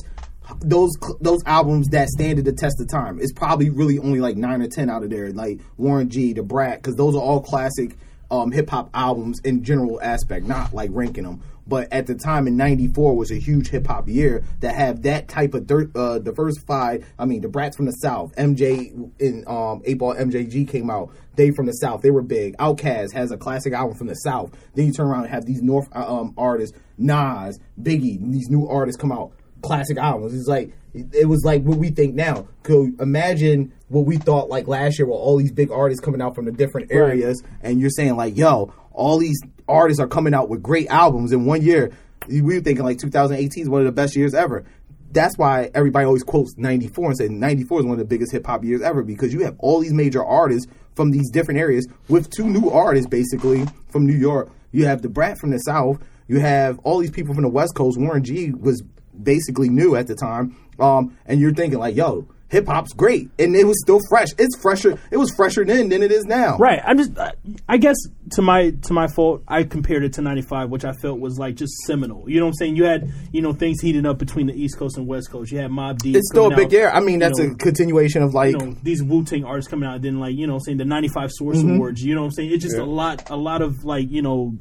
those those albums that stand the test of time. It's probably really only like nine or ten out of there. Like Warren G, Da Brat, because those are all classic um, hip hop albums in general aspect, not like ranking them. But at the time in '94 was a huge hip hop year that had that type of dirt, uh, diversified. I mean, the Brats from the South, MJ in um, Eight Ball MJG came out. They from the South, they were big. Outkast has a classic album from the South. Then you turn around and have these North uh, um, artists, Nas, Biggie, these new artists come out, classic albums. It's like it was like what we think now. Could imagine what we thought like last year with all these big artists coming out from the different areas, and you're saying like, yo, all these artists are coming out with great albums in one year. We were thinking like 2018 is one of the best years ever. That's why everybody always quotes 94 and says 94 is one of the biggest hip hop years ever because you have all these major artists from these different areas with two new artists basically from New York. You have Da Brat from the South. You have all these people from the West Coast. Warren G was basically new at the time. Um, and you're thinking like, yo, hip hop's great, and it was still fresh. It's fresher. It was fresher then than it is now. Right. I'm just. I- I guess to my to my fault, I compared it to '95, which I felt was like just seminal. You know what I'm saying? You had you know things heating up between the East Coast and West Coast. You had Mobb Deep. It's still a coming big out, year. I mean, you that's know, a continuation of like. you know these Wu Tang artists coming out. Then like you know what I'm saying the '95 Source Mm-hmm. Awards. You know what I'm saying? It's just a lot a lot of like you know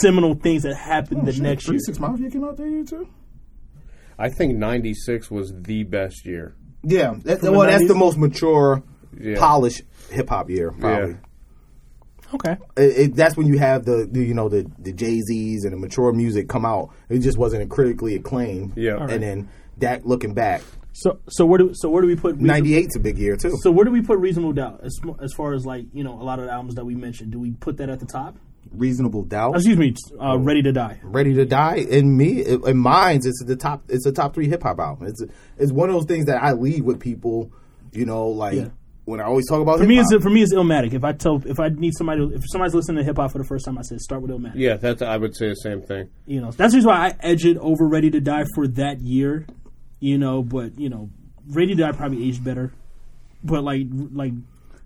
seminal things that happened the Shit, next year. Three Six Mafia came out that year too. I think '96 was the best year. yeah, that, From the well, that's the most mature, Yeah. polished hip hop year. Probably. Yeah. Okay. It, it, that's when you have the, the you know the the Jay Z's and the mature music come out. It just wasn't critically acclaimed. Yeah. All and then that looking back, So so where do so where do we put reason- ninety eight's a big year too. So where do we put reasonable doubt as as far as like you know a lot of the albums that we mentioned? Do we put that at the top? Reasonable doubt. Excuse me, uh, Ready to Die. Ready to Die. In me, in mine's, it's the top. It's a top three hip hop album. It's it's one of those things that I leave with people. You know, like Yeah. when I always talk about For me, hip-hop. it's for me it's Illmatic. If I tell if I need somebody if somebody's listening to hip hop for the first time, I say start with Illmatic. Yeah, that's. I would say the same thing. You know that's the reason why I edge it over Ready to Die for that year. You know, but you know Ready to Die probably aged better, but like like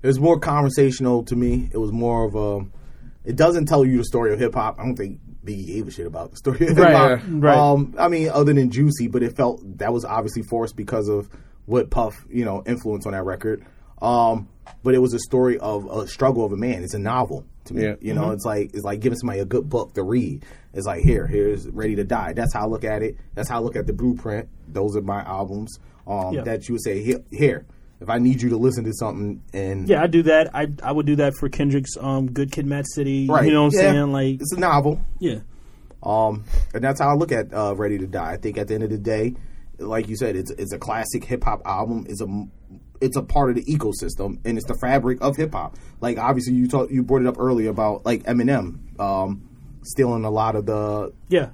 It was more conversational to me. It was more of a. It doesn't tell you the story of hip hop. I don't think Biggie gave a shit about the story of hip Right, hop. right. Um, I mean, other than Juicy, but it felt that was obviously forced because of what Puff, you know, influence on that record. Um, but it was a story of a struggle of a man. It's a novel to me. Yeah. You know, it's like it's like giving somebody a good book to read. It's like here, here's Ready to Die. That's how I look at it. That's how I look at the blueprint. Those are my albums. Um, Yeah. that you would say here, here. If I need you to listen to something and yeah, I do that. I I would do that for Kendrick's um Good Kid, Mad City. Right. You know what I'm Yeah. saying? Like it's a novel. yeah, Um, and that's how I look at uh, Ready to Die. I think at the end of the day, like you said, it's it's a classic hip hop album. It's a it's a part of the ecosystem, and it's the fabric of hip hop. Like obviously, you talk, you brought it up earlier about like Eminem um, stealing a lot of the yeah.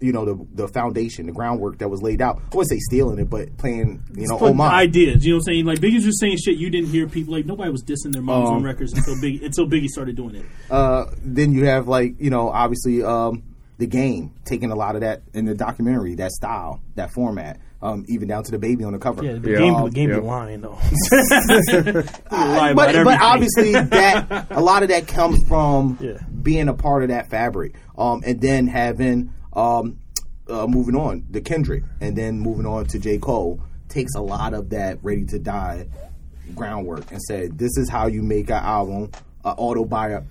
You know the the foundation, the groundwork that was laid out. I wouldn't say stealing it, but playing you know But homage. ideas, you know what I'm saying? Like Biggie's just saying shit you didn't hear people like nobody was dissing their moms Um, on records until Biggie <laughs> until Biggie started doing it. uh, then you have like you know obviously um, the game taking a lot of that in the documentary, that style, that format, um, even down to the baby on the cover. Yeah, the Yeah. game Um, the game yeah. be lying though. <laughs> Lie but, but obviously that a lot of that comes from Yeah. being a part of that fabric, um, and then having um, uh, moving on to Kendrick, and then moving on to J Cole takes a lot of that Ready to Die groundwork and said, "This is how you make an album, an autobi-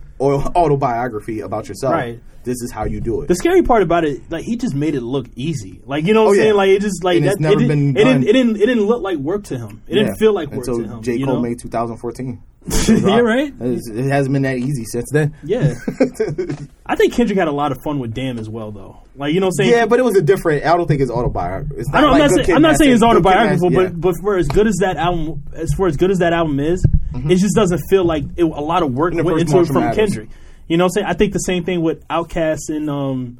autobiography about yourself. Right. This is how you do it." The scary part about it, like he just made it look easy. Like you know what Oh, I'm yeah. saying? Like it just like And that. it's never it, didn't, been it didn't. It didn't. It didn't look like work to him. It didn't feel like work until to him. J you Cole know? made 2014. <laughs> You're right. It hasn't been that easy since then. Yeah. <laughs> I think Kendrick had a lot of fun with Damn as well, though. Like you know what I'm saying? Yeah, but it was a different. I don't think it's autobiographical. It's I don't, like I'm not saying I'm not saying it's City. Good Kid, Mad- autobiographical, yeah. but but for as good as that album, as for as good as that album is, Mm-hmm. it just doesn't feel like it, a lot of work went into it from Mathers. Kendrick. You know what I'm saying? I think the same thing with Outkast and um,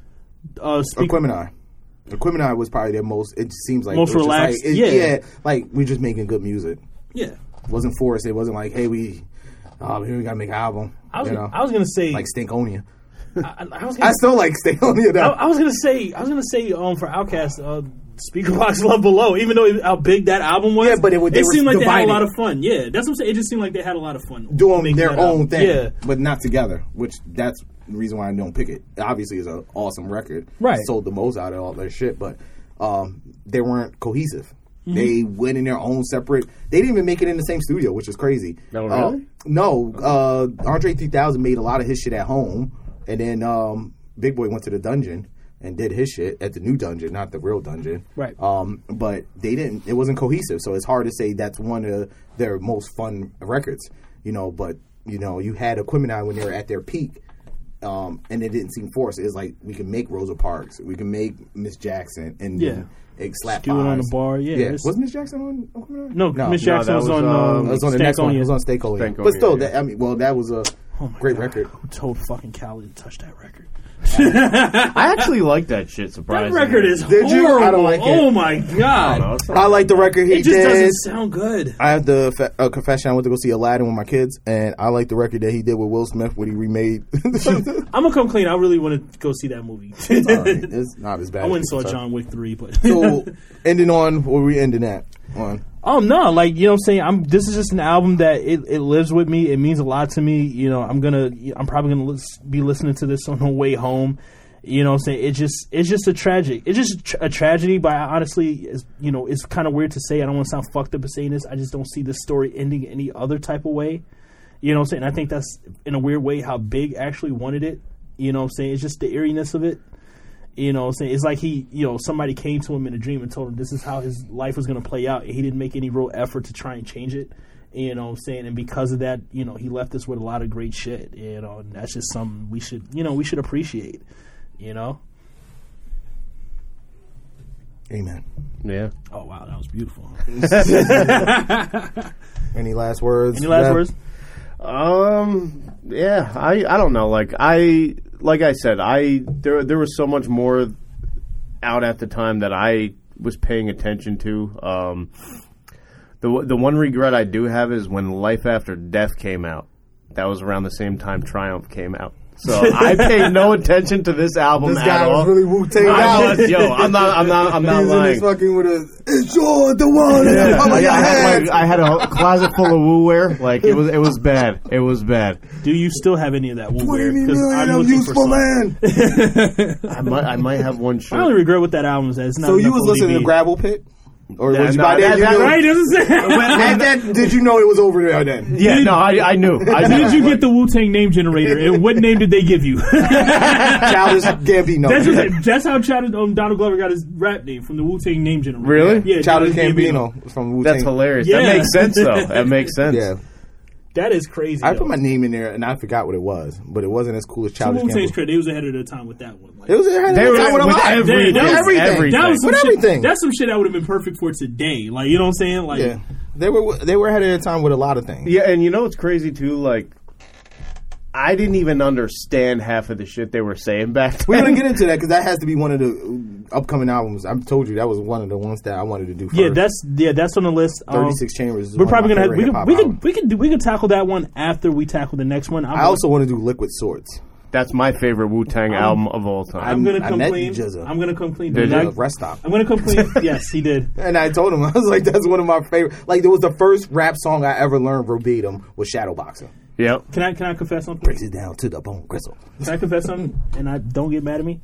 uh, speak, Aquemini. Aquemini was probably their most. It seems like Most it was just relaxed, Like, it- yeah. yeah, like we're just making good music. yeah. It wasn't forced. It wasn't like, hey, we, oh, here we gotta make an album. I was you know, I was gonna say like Stankonia. I, I was <laughs> gonna, still like Stankonia I, though. I was gonna say I was gonna say um for Outkast. uh, Speakerboxxx <laughs> Love Below, even though it, how big that album was. Yeah, but it would- they were seemed like they had a lot of fun. Yeah, that's what I'm saying. It just seemed like they had a lot of fun doing their own album. thing, Yeah, but not together. Which that's the reason why I don't pick it. Obviously, it's an awesome record. Right. sold the most out of all their shit, but um, they weren't cohesive. Mm-hmm. They went in their own separate. They didn't even make it in the same studio, which is crazy. Oh, Uh, no, uh, Andre 3000 made a lot of his shit at home, and then um, Big Boi went to the dungeon and did his shit at the new dungeon, not the real dungeon. Right. Um, but they didn't. It wasn't cohesive, so it's hard to say that's one of their most fun records. You know, but you know, you had Aquemini when they were at their peak. Um, and it didn't seem forced. It was like we can make Rosa Parks, we can make Miss Jackson, and Yeah. then it slap Skewing on the bar, yeah, yeah. it's- Was Miss Jackson on? Aquemini? no, Miss Jackson that was, was, on um, um, It was on the next one. It was on Stankonia. Stankonia, But still, yeah. that, I mean, well, that was a Oh great God. record. Who told fucking Cali to touch that record? I actually like that shit. That Surprisingly, record is Did you? horrible. I don't like it. Oh my I don't know, god, it's not- I like the record he it just did. doesn't sound good. I have the fa- uh, confession. I went to go see Aladdin with my kids, and I like the record that he did with Will Smith when he remade. <laughs> I'm gonna come clean. I really want to go see that movie. Alright, <laughs> it's not as bad. I went and saw. John Wick three, but So, <laughs> ending on where we ending at on. Oh no, like you know I'm saying. I'm this is just an album that it, it lives with me. It means a lot to me. You know, I'm gonna I'm probably gonna lis- be listening to this on the way home. You know I'm saying? It just it's just a tragic. It's just a, tra- a tragedy, but I honestly you know, it's kind of weird to say. I don't want to sound fucked up in saying this. I just don't see this story ending any other type of way. You know I'm saying? I think that's in a weird way how Big actually wanted it. You know I'm saying? It's just the eeriness of it. You know I'm saying? It's like he, you know, somebody came to him in a dream and told him this is how his life was going to play out. And he didn't make any real effort to try and change it. You know what I'm saying? And because of that, you know, he left us with a lot of great shit. You know, and that's just something we should, you know, we should appreciate. You know? Amen. yeah. Oh, wow, that was beautiful. <laughs> Any last words? Any last Rev? words? Um. Yeah. I. I don't know. Like I. Like I said. I. There. There was so much more out at the time that I was paying attention to. Um. The the one regret I do have is when Life After Death came out. That was around the same time Triumph came out. So I paid no attention to this album This at guy all. was really Wu Tang out. was, yo, I'm not, I'm not, I'm not He's in lying. this fucking with a. It's your the one. Yeah, like, I, had, like, I had a closet full of Wu wear. Like it was, it was bad. It was bad. Do you still have any of that Wu wear? Twenty Because I'm of useful some. man. <laughs> I might, I might have one My shirt. only regret with that album is that it's not. So you was listening to Gravel Pit, or Yeah, was you no, by then? that- you that- Right? Doesn't. <laughs> At that, did you know it was over there then? Yeah, no, I, I knew. I knew. Did you get the Wu Tang name generator? And what name did they give you? <laughs> Childish Gambino. that's, what, that's how Chad, um, Donald Glover got his rap name from the Wu Tang name generator. Really? Yeah, Childish Childish Gambino from Wu Tang. That's hilarious. Yeah. That makes sense, though. That makes <laughs> sense. Yeah, That is crazy. I though. put my name in there and I forgot what it was, but it wasn't as cool as So Childish Wu Tang's Gambino. credit, they was ahead of their time with that one. Like, It was ahead They of were the time with a with lot. everything. that was- everything. That was some With shit, everything. That's some shit that would have been perfect for today. Like you know what I'm saying? Like Yeah, they were they were ahead of their time with a lot of things. Yeah, and you know what's crazy too? Like, I didn't even understand half of the shit they were saying back then. We're gonna get into that because that has to be one of the uh, upcoming albums. I told you that was one of the ones that I wanted to do. First. yeah, that's yeah, that's on the list. Um, Thirty Six Chambers. Is We're probably gonna have, we favorite could we hip-hop could we could do we could tackle that one after we tackle the next one. I'm, I also want to do Liquid Swords. That's my favorite Wu Tang album of all time. I'm gonna come met clean. GZA. I'm gonna come clean. Did I, you? Rest stop. I'm gonna come clean. <laughs> yes, he did. And I told him <laughs> I was like, that's one of my favorite. Like, it was the first rap song I ever learned verbatim was Shadowboxer. Yep. Can I can I confess something? Breaks it down to the bone gristle. Can I confess something? And I don't get mad at me.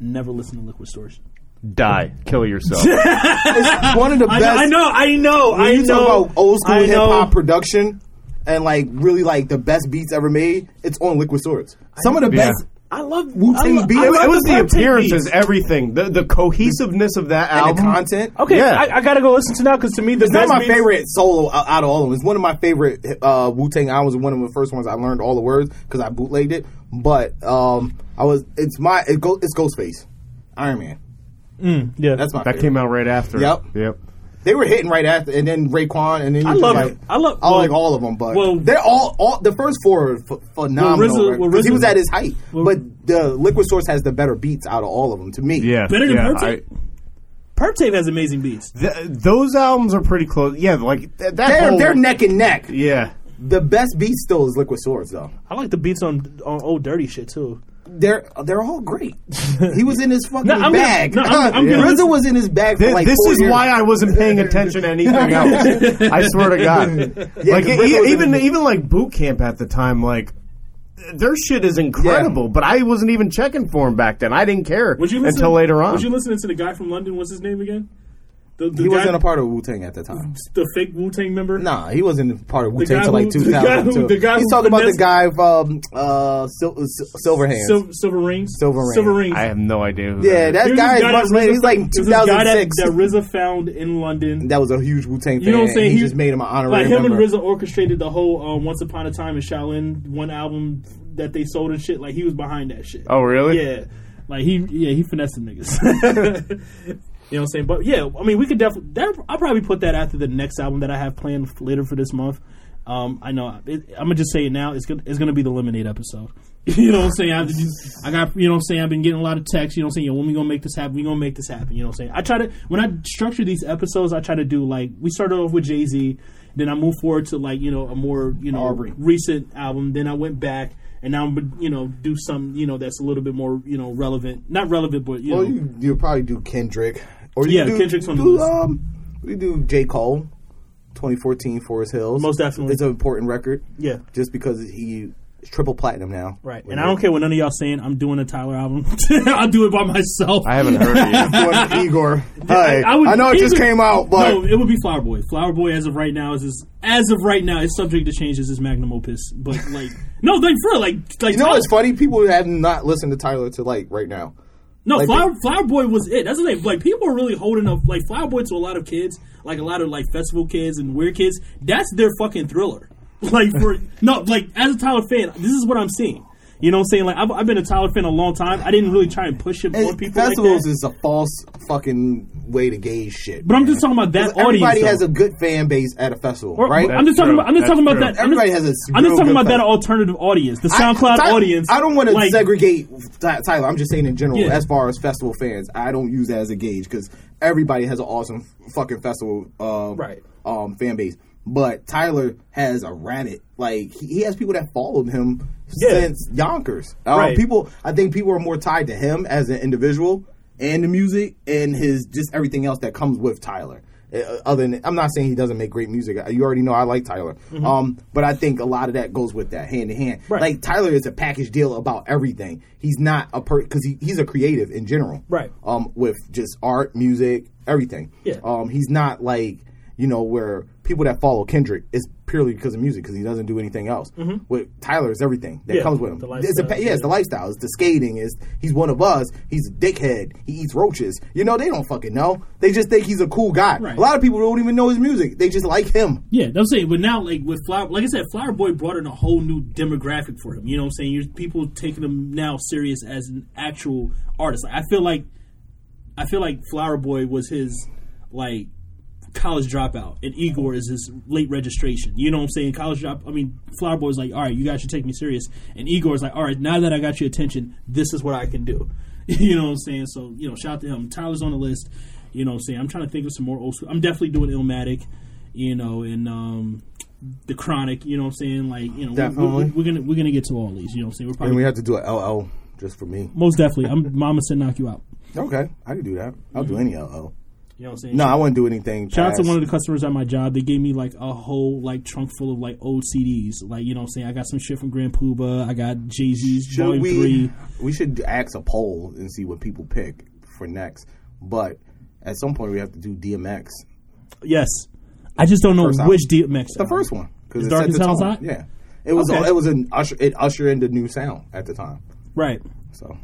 Never listen to Liquid Swords. Die. Kill yourself. <laughs> It's one of the I, best. I know, I know, When I you know. talk about old school hip hop production and like really like the best beats ever made, it's on Liquid Swords. Some of the Yeah. best. I love Wu-Tang I lo- beat. I It- love it was the Wu-Tang appearances, beats. everything, the the cohesiveness of that And album. the content. Okay, Yeah. I, I gotta go listen to now because to me the It's not best my beats- favorite solo out out of all of them. It's one of my favorite uh, Wu Tang albums. and One of the first ones I learned all the words because I bootlegged it. But um, I was it's my it go, it's Ghostface, Iron Man. Yeah, That's my that favorite. came out right after. Yep. Yep. They were hitting right after, and then Raekwon, and then I it love like, it. I love- I well- like all of them, but well- they're all all the first four are ph- phenomenal. RZA right? well, 'Cause he was at his height, well- but the Liquid Swords has the better beats out of all of them to me. Yeah. Better than yeah, Purple Tape? Pertape has amazing beats. Th- those albums are pretty close. Yeah, like th- that. they're whole- they're neck and neck. Yeah. The best beat still is Liquid Swords though. I like the beats on on old dirty shit too. They're they're all great. he was in his <laughs> fucking No, I'm gonna- bag. no, I'm- I'm gonna RZA was in his bag for like this four is years. why I wasn't paying attention to anything <laughs> else. I swear to God. like 'cause e- RZA was even even like boot camp at the time, like their shit is incredible. But I wasn't even checking for him back then. I didn't care Was you listening, until later on. Was you listening to the guy from London? What's his name again? The, the he guy, wasn't a part of Wu Tang at the time. the fake Wu Tang member. Nah, he wasn't a part of Wu Tang guy until like who- the guy who- the guy He's who talking about the finessed- guy from uh, Sil- Sil- Silverhands. Silver, Silver Rings. Silver Rings. Silver Rings. I have no idea. Who yeah, that that is. There's guy this is much later. He's like found- there's this guy that, 2006. that RZA found in London. That was a huge Wu Tang fan. You know what I'm saying? He, just made him an honorary Like him member. and RZA orchestrated the whole um, Once Upon a Time in Shaolin one album that they sold and shit. Like he was behind that shit. Oh, really? Yeah. Like he, yeah, he finessed them niggas. <laughs> <laughs> you know what I'm saying? But yeah, I mean, we could definitely. That, I'll probably put that after the next album that I have planned later for this month. Um, I know. It, I'm gonna just say it now. It's gonna it's gonna be the lemonade episode. <laughs> you know what I'm saying? I, I got you know what I'm saying. I've been getting a lot of texts. You know what I'm saying? Yo, when we gonna make this happen? We gonna make this happen. You know what I'm saying? I try to when I structure these episodes, I try to do like we started off with Jay Z, then I moved forward to like you know a more you know Aubrey. recent album. Then I went back. And now I'm, you know, do some, you know, that's a little bit more, you know, relevant. Not relevant, but you well, know, you you probably do Kendrick, or you Yeah, do, Kendrick's on the list. Um, we do J Cole, 2014 Forest Hills. Most definitely. it's an important record. yeah. just because he triple platinum now. Right, and I don't care what none of y'all saying. I'm doing a Tyler album. <laughs> I'll do it by myself. I haven't heard it yet. <laughs> Doing Igor. Hey, I, would- I know it just even- came out, but no, it would be Flower Boy. Flower Boy, as of right now, is his, as of right now, it's subject to change. Is his magnum opus, but like, no, like for real, like, like you know Tyler- what's funny? People have not listened to Tyler to like right now. No, Like, Flower, Flower Boy was it. That's the thing. Like people are really holding up like Flower Boy to a lot of kids, like a lot of like festival kids and weird kids. That's their fucking thriller. <laughs> Like for no, like as a Tyler fan, this is what I'm seeing. You know what I'm saying? Like I've, I've been a Tyler fan a long time. I didn't really try and push him on And people. Like festivals that. is a false fucking way to gauge shit. But I'm just talking about that Because Everybody audience, has though. a good fan base at a festival, Or- right? I'm just talking about. I'm just That's talking about true. that. I'm Everybody just, has a I'm just talking good about that alternative audience, the I- SoundCloud audience. I don't want to like, segregate Tyler. I'm just saying in general, Yeah. as far as festival fans, I don't use that as a gauge because everybody has an awesome fucking festival uh, Right. um, fan base. But Tyler has a rabbit. Like he, he has people that followed him Yeah. since Yonkers. Um, Right. People, I think people are more tied to him as an individual and the music and his just everything else that comes with Tyler. Uh, Other than I'm not saying he doesn't make great music. You already know I like Tyler. Um, but I think a lot of that goes with that hand in hand. Mm-hmm. Right. Like Tyler is a package deal about everything. He's not a per because he, he's a creative in general. Right. Um, with just art, music, everything. Yeah. Um, he's not like you know where people that follow Kendrick is purely because of music because he doesn't do anything else. With Tyler, it's everything that Mm-hmm. Yeah, comes with him. it's a, yeah, it's the lifestyle. It's the skating. Is he's one of us? He's a dickhead. He eats roaches. You know they don't fucking know. They just think he's a cool guy. Right. A lot of people don't even know his music. They just like him. Yeah, that's saying. But now, like with Flower, like I said, Flower Boy brought in a whole new demographic for him. You know what I'm saying? You're, people taking him now serious as an actual artist. Like, I feel like, I feel like Flower Boy was his like college dropout, and Igor is his late registration. You know what I'm saying? College drop. I mean, Flower Boy is like, all right, you guys should take me serious, and Igor is like, all right, now that I got your attention, this is what I can do. <laughs> you know what I'm saying? So you know, shout out to him. Tyler's on the list. You know what I'm saying? I'm trying to think of some more old school. I'm definitely doing Illmatic, you know, and um, the Chronic. You know what I'm saying? Like, you know, Definitely. We, we're gonna we're gonna get to all these. You know what I'm saying? We're probably And we have to do a LL just for me. most definitely. I'm <laughs> Mama said knock you out. Okay, I can do that. I'll do any LL. You know what I'm saying? No, I wouldn't do anything. Shout out to one of the customers at my job. They gave me like a whole like trunk full of like old CDs. Like you know what I'm saying. I got some shit from Grand Puba. I got Jay Z's Volume we? Three. We should ask a poll and see what people pick for next. But at some point, we have to do DMX, Yes, I just don't know First which album. DMX. the first one, because Is Dark the Sounds. Hot? Yeah, it was. Okay. It was an usher. It ushered in the new sound at the time. Right. So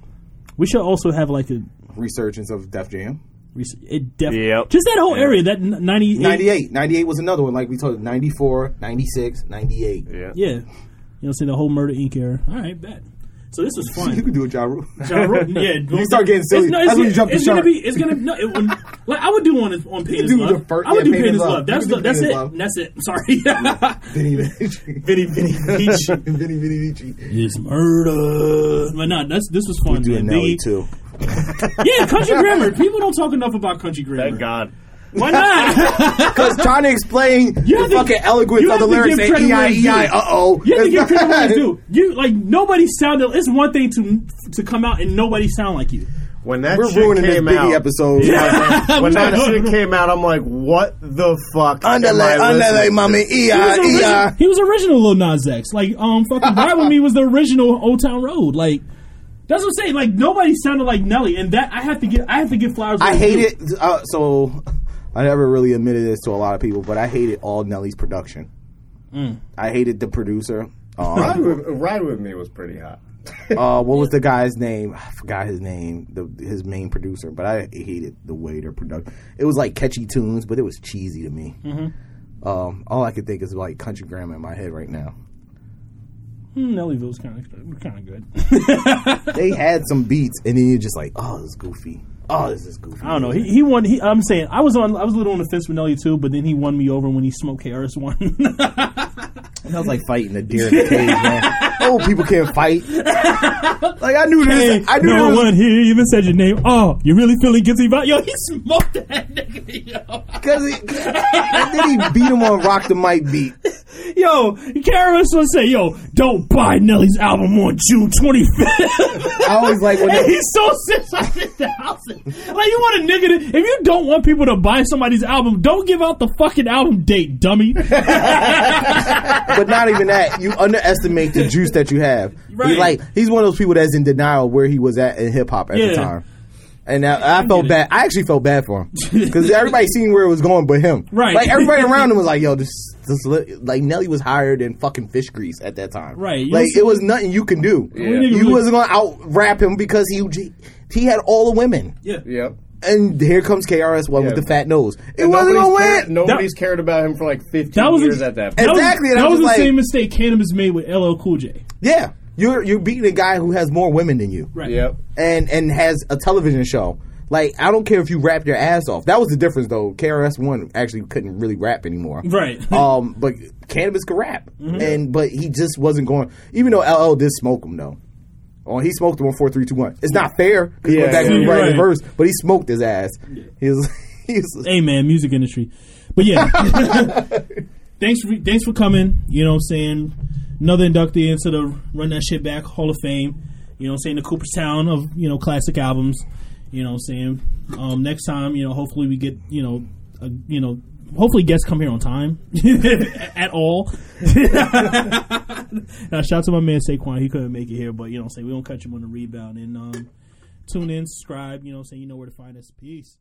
We should also have like a. resurgence of Def Jam. It definitely Yep. just that whole area that n- 98 98. 98 was another one. Like we told you, 94, 96, 98. Yeah. Yeah, you know, what the whole Murder Inc. era. All right, bet. So this was fun. You fun. can do it, Ja Rule. Ja Rule- yeah, You start getting silly. It's, no, That's when you jump the it's gonna shark. be. It's gonna no. It, would- like I would do one on Pain is do Love. the first- I would yeah, do Pain is Love. You That's can the, do that's Pain is it. Love. That's it. I'm sorry. Vinny Vici. Vinny Vinny Beach. Vinny Vinny Vici. It's murder. But no, that's this was fun. Doing man. Nelly They- too. <laughs> Yeah, country grammar. People don't talk enough about country grammar. Thank God. Why not? <laughs> Because trying to explain You the have to- fucking eloquence you of the lyrics and credit where EI, it's due. EI, uh oh. You have to give credit where it's due. You like nobody sounded. It's one thing to to come out and nobody sound like you. When that We're shit ruining this came Biggie out, episode. <laughs> when that shit came out, I'm like, what the fuck? Underlay, underlay, to? mommy. He was, original, EI. he was original Lil Nas X. Like, um, fucking Ride With Me was the original Old Town Road. Like, that's what I'm saying. Like, nobody sounded like Nelly, and that I have to get. I have to give flowers. I where hate it's it. Uh, so I never really admitted this to a lot of people, but I hated all Nelly's production. Mm. I hated the producer. Ride Um, with, Ride with Me was pretty hot. <laughs> uh, what was the guy's name? I forgot his name. The his main producer, but I hated the way their production. It was like catchy tunes, but it was cheesy to me. Mm-hmm. Um, all I could think is like country grammar in my head right now. Hmm, Nellyville's kind of kind of good. <laughs> They had some beats, and then you're just like, oh, it's goofy. Oh, this is goofy. I don't know. He, he won. He, I'm saying I was on. I was a little on the fence with Nelly too, but then he won me over when he smoked KRS One. <laughs> That was like fighting a deer in the cage, man. Old people can't fight. Like I knew this. I knew no this. one here even said your name. Oh, you really feeling guilty about? Yo, he smoked that nigga. Yo. Because he, and then he beat him on Rock the Mic beat. Yo, KRS One say, "Yo, don't buy Nelly's album on June 25th." I always like when they, he's so six hundred thousand. <laughs> Like you want a nigga to, if you don't want people to buy somebody's album, don't give out the fucking album date, dummy. <laughs> but not even that. You underestimate the juice that you have. Right. He's like he's one of those people that's in denial where he was at in hip hop at Yeah. the time. And I, I felt it. bad. I actually felt bad for him <laughs> because everybody seen where it was going, but him. Right. Like everybody around him was like, "Yo, this, this, li- like Nelly was higher than fucking fish grease at that time." Right. You Like see- it was nothing you can do. Yeah. nigga You really- wasn't gonna out rap him because he he had all the women. yeah. Yep. And here comes KRS One with the fat nose. It And wasn't nobody's gonna cared, win. Nobody's cared about him for like 15 That was a- years at that That point. Exactly, and I That was, was the like- same mistake Canibus made with LL Cool J. Yeah, you're you're beating a guy who has more women than you. Right. Yep. and and has a television show. Like I don't care if you rap your ass off. That was the difference though. KRS One actually couldn't really rap anymore. Right. <laughs> Um, but Canibus could rap, Mm-hmm. and but he just wasn't going. Even though LL did smoke him though. Oh, he smoked the on four, three, two, one. It's not fair because Yeah, went yeah, yeah. Right. verse, but he smoked his ass. He was, <laughs> he was Hey man, music industry. But yeah. <laughs> thanks for thanks for coming. You know, what I'm saying another inductee into the Run That Shit Back Hall of Fame. You know, what I'm saying the Cooperstown of you know classic albums. You know, what I'm saying um, next time. You know, hopefully we get you know a, you know hopefully guests come here on time <laughs> at all. <laughs> now, shout out to my man Saquon. He couldn't make it here, but you know, I'm saying we don't catch him on the rebound. And um, tune in, subscribe. You know, saying you know where to find us. Peace.